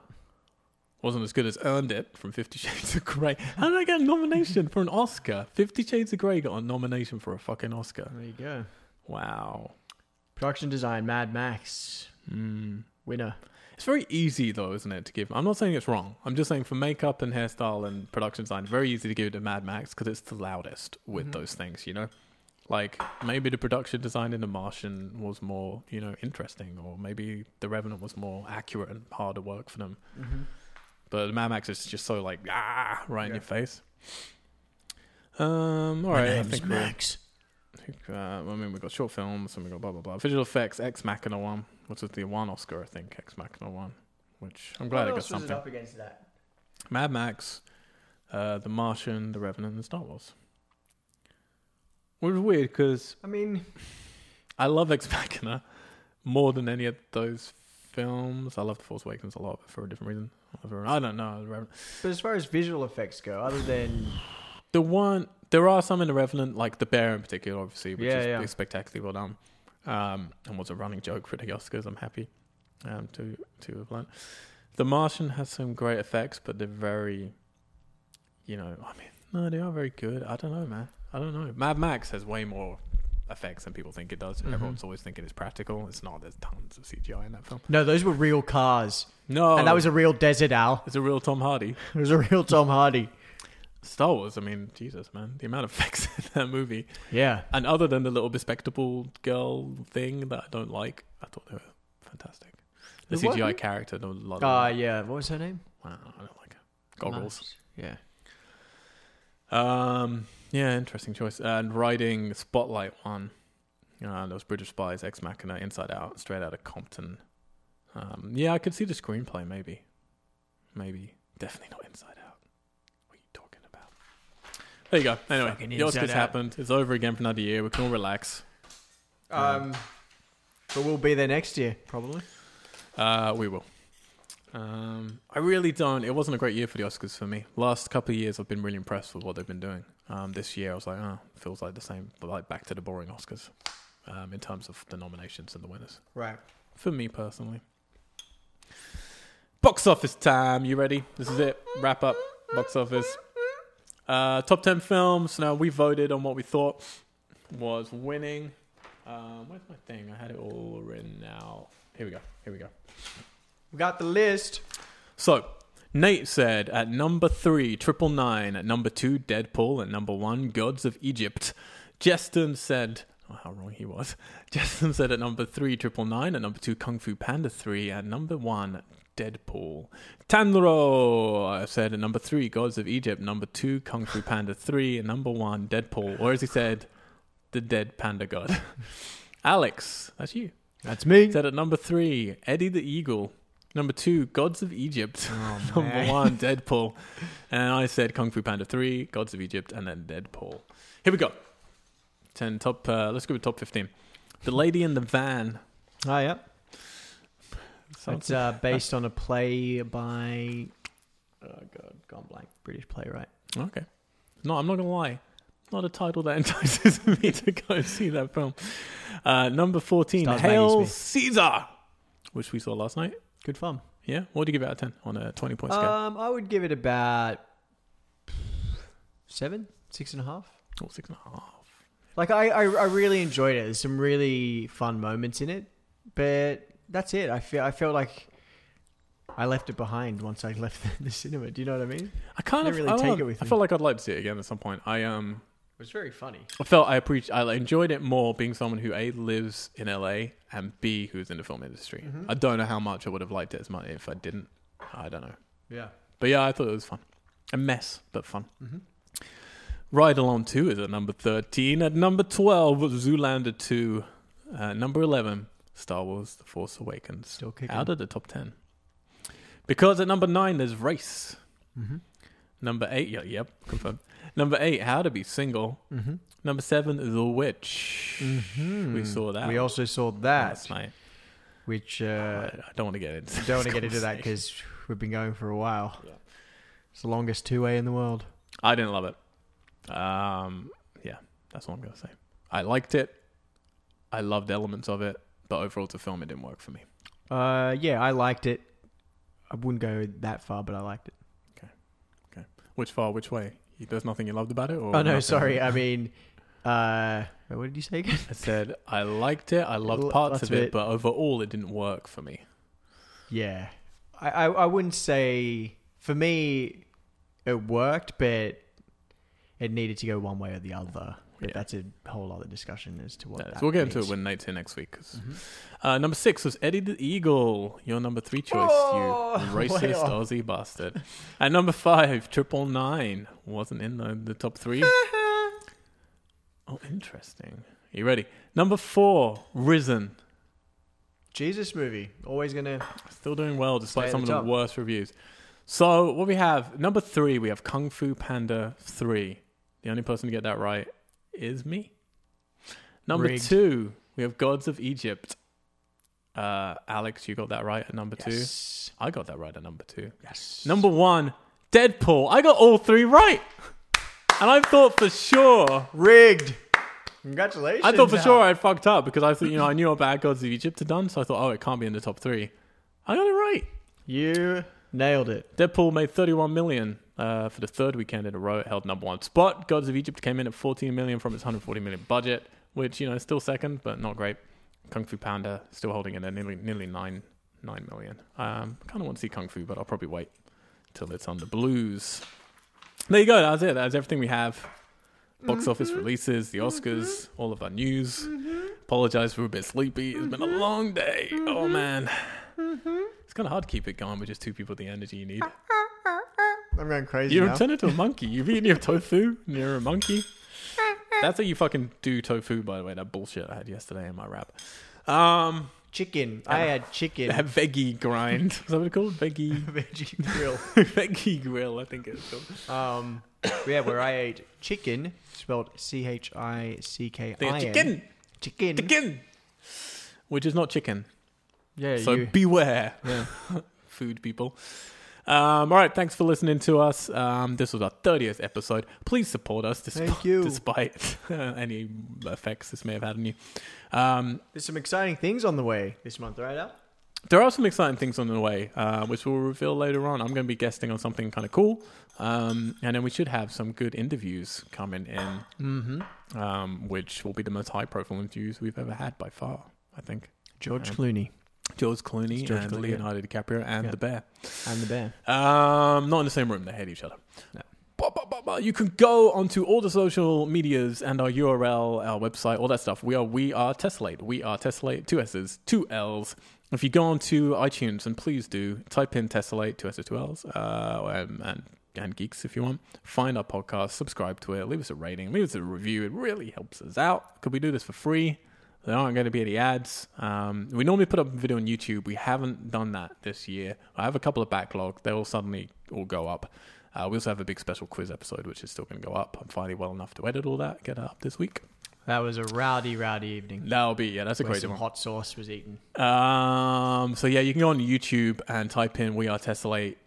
Wasn't as good as Earned It from Fifty Shades of Grey. How did I get a nomination for an Oscar? Fifty Shades of Grey got a nomination for a fucking Oscar. There you go. Wow. Production design, Mad Max. Mm. Winner. It's very easy though, isn't it, to give? I'm not saying it's wrong. I'm just saying for makeup and hairstyle and production design, very easy to give it to Mad Max because it's the loudest with Mhm. those things, you know. Like maybe the production design in The Martian was more, you know, interesting, or maybe The Revenant was more accurate and harder work for them. Mm-hmm. But Mad Max is just so like ah, right in your face. Um, all right, I think we're- Max. Think, uh, I mean, we've got short films and we've got blah blah blah. Visual effects, Ex Machina won, which was the one Oscar, I think. Ex Machina won, which I'm glad what it got something. up against that? Mad Max, uh, The Martian, The Revenant, and Star Wars. Which was weird because I mean, I love Ex Machina more than any of those films. I love The Force Awakens a lot but for a different reason. I don't know. But as far as visual effects go, other than The one there are some in the Revenant, like the bear in particular, obviously, which Yeah, is yeah. spectacularly well done, um, and was a running joke for the Oscars. I'm happy um, to to have learned. The Martian has some great effects, but they're very, you know, I mean, no, they are very good. I don't know, man. I don't know. Mad Max has way more effects than people think it does. Mhm. Everyone's always thinking it's practical. It's not. There's tons of CGI in that film. no, those were real cars, No, and that was a real desert owl. it's a real Tom Hardy. [laughs] It was a real Tom Hardy. Star Wars. I mean, Jesus, man, the amount of [laughs] effects in that movie. Yeah, And other than the little bespectable girl thing that I don't like, I thought they were fantastic. The, The what? CGI character, the lot of uh, yeah. What was her name? I don't I don't like her. Goggles. Yeah. Um, yeah, interesting choice. And writing Spotlight won, uh, those Bridge of Spies, Ex Machina, Inside Out, straight out of Compton. Um, yeah, I could see the screenplay, maybe, maybe, definitely not Inside Out. What are you talking about? There you go. Anyway, Fucking the Inside Oscars Out. happened. It's over again for another year. We can all relax. Um, but we'll be there next year, probably. Uh, we will. Um, I really don't. It wasn't a great year for the Oscars for me. Last couple of years, I've been really impressed with what they've been doing. Um, this year, I was like, oh, feels like the same, but like back to the boring Oscars um, in terms of the nominations and the winners. Right. For me personally. Box office time. You ready? This is it. Wrap up. Box office. Uh, top 10 films. Now, we voted on what we thought was winning. Um, where's my thing? I had it all written out. Here we go. Here we go. We got the list. So, Nate said at number three, Triple Nine. At number two, Deadpool. At number one, Gods of Egypt. Justin said, oh, how wrong he was. [laughs] Justin said at number three, Triple Nine. At number two, Kung Fu Panda 3. At number one, Deadpool. Tanro I said at number three, Gods of Egypt. Number two, Kung Fu Panda 3. And number one, Deadpool. Or as he said, the dead panda god. [laughs] Alex, that's you. That's me. Said at number three, Eddie the Eagle. Number two, Gods of Egypt. Oh, [laughs] number one, Deadpool. And I said Kung Fu Panda 3, Gods of Egypt, and then Deadpool. Here we go. 10 top, uh, let's go with top 15. The Lady in the Van. Ah, yeah. Sounds- It's uh, [laughs] based on a play by. Oh, God. Gone blank. British playwright. okay. No, I'm not going to lie. Not a title that [laughs] entices me to go see that film. Uh, number 14, Stars Hail Caesar, which we saw last night. Good fun. Yeah? What do you give it out of 10 on a 20 point scale? Um, I would give it about seven, six and a half. oh, six and a half. Like I, I, I really enjoyed it. There's some really fun moments in it, but that's it. I feel, I felt like I left it behind once I [laughs] left the, the cinema. Do you know what I mean? I kind of really I, take it with I me. felt like I'd like to see it again at some point. I um It was very funny. I felt I appreciate I enjoyed it more being someone who a lives in LA and b who's in the film industry. Mhm. I don't know how much I would have liked it as much if I didn't. I don't know, Yeah. but yeah, I thought it was fun. A mess, but fun. Mm-hmm. Ride Along Two is at number thirteen. At number twelve was Zoolander Two. Uh, number eleven, Star Wars: The Force Awakens. Still kicking. Out of the top ten. Because at number nine there's Race. Mm-hmm. Number eight, yeah, yep, confirmed. Number eight, How to Be Single. Mm-hmm. Number seven, The Witch. Mm-hmm. We saw that We also saw that, last night. which I uh, I don't want to get into. [laughs] don't want to get into that because we've been going for a while. Yeah. It's the longest two way in the world. I didn't love it. Um, yeah, that's all I'm gonna say. I liked it. I loved elements of it, but overall, to film, it didn't work for me. Uh, yeah, I liked it. I wouldn't go that far, but I liked it. Okay, okay. Which far? Which way? There's nothing you loved about it? Or Oh no, sorry. I mean, uh, what did you say again? I said I liked it. I loved parts of it, it. but overall, it didn't work for me. Yeah, I, I, I wouldn't say for me it worked, but it needed to go one way or the other. But Yeah. that's a whole other discussion as to what. That is. that we'll get into it when Nate's here next week. 'cause- Mhm. Uh, number six was Eddie the Eagle, your number three choice, Oh, you [laughs] racist. Aussie bastard. At number five, Triple Nine wasn't in the, the top three. [laughs] oh, interesting. Are you ready? Number four, Risen. Jesus movie. Always gonna. Still doing well despite some of the worst reviews. So what we have number three, we have Kung Fu Panda three. The only person to get that right is me. Number Rigged. two, we have Gods of Egypt. Uh, Alex, you got that right at number two. I got that right at number two. Yes. Number one, Deadpool. I got all three right, and I thought for sure. rigged. Congratulations. I thought for sure I'd fucked up because I thought you know I knew how bad Gods of Egypt had done, so I thought oh it can't be in the top three. I got it right. you nailed it. Deadpool made 31 million uh, for the third weekend in a row. It held number one spot. Gods of Egypt came in at 14 million from its 140 million budget, which you know is still second, but not great. Kung Fu Panda still holding it at nearly nearly nine nine million. Um, I kind of want to see Kung Fu, but I'll probably wait till it's on the blues. There you go. That's it. That's everything we have. Box mm-hmm. office releases, the Oscars, mm-hmm. all of our news. Mm-hmm. Apologize for a bit sleepy. It's been a long day. Oh man. It's kind of hard to keep it going with just two people. The energy you need. I'm going [laughs] crazy You now. turn into a monkey. You've eaten your tofu and you're a monkey. [laughs] That's how you fucking do tofu, by the way. That bullshit I had yesterday in my wrap. Um, chicken. I had chicken. that veggie grind. Is that what it's called? Veggie, [laughs] Veggie grill. veggie grill. I think it's called. Um, yeah, where I ate chicken, spelled C H I C K They I got N. chicken, Chicken. chicken, which is not chicken. Yeah, So you. beware, Yeah. [laughs] food people. Um, all right, thanks for listening to us. Um, this was our 30th episode. Please support us despite, you. despite [laughs] any effects this may have had on you. Um, There's some exciting things on the way this month, right, Al? there are some exciting things on the way, uh, which we'll reveal later on. I'm going to be guesting on something kind of cool. Um, and then we should have some good interviews coming in, Mm-hmm. um, which will be the most high profile interviews we've ever had by far, I think. George Um, Clooney George Clooney George and Clooney, yeah. Leonardo DiCaprio and Yeah. the bear. and the bear. Um, not in the same room. They hate each other. No. You can go onto all the social medias and our URL, our website, all that stuff. We are we are Tessellate. We are Tessellate. Two S's, two L's. If you go onto iTunes, and please do type in Tessellate, two S's, two L's, uh, and, and and geeks if you want. Find our podcast, subscribe to it, leave us a rating, leave us a review. It really helps us out. Could we do this for free? There aren't going to be any ads. Um, we normally put up a video on YouTube. We haven't done that this year. I have a couple of backlog. They will suddenly all go up. Uh, we also have a big special quiz episode, which is still going to go up. I'm finally well enough to edit all that, get it up this week. That was a rowdy, rowdy evening. That'll be yeah, that's a some one. hot sauce was eaten. Um, so yeah, you can go on YouTube and type in "We Are Tessellate."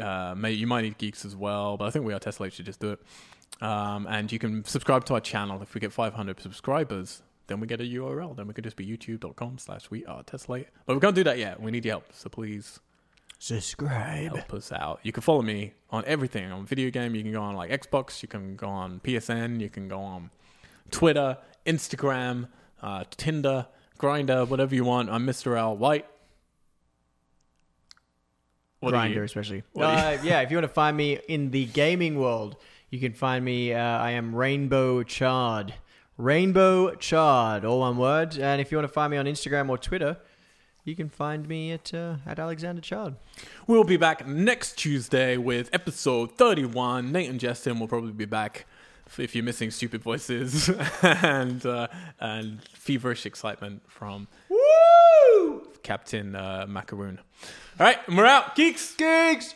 Uh, may, you might need geeks as well, but I think "We Are Tessellate" should just do it. Um, and you can subscribe to our channel. If we get 500 subscribers, then we get a URL. Then we could just be youtube.com/slash We Are Tessellate. But we can't do that yet. We need your help, so please Subscribe. help us out. You can follow me on everything on video game. You can go on like Xbox. You can go on PSN. You can go on Twitter, Instagram, uh, Tinder, Grindr, whatever you want. I'm Mr. Al White. What are you? Grindr, especially. What Uh, yeah, if you want to find me in the gaming world, you can find me. Uh, I am Rainbow Chard. Rainbow Chard, all one word. And if you want to find me on Instagram or Twitter, you can find me at uh, at Alexander Chard. We'll be back next Tuesday with episode 31. Nate and Justin will probably be back if you're missing stupid voices [laughs] and uh, and feverish excitement from Woo! Captain uh, Macaroon. All right, and we're out, geeks. Gigs!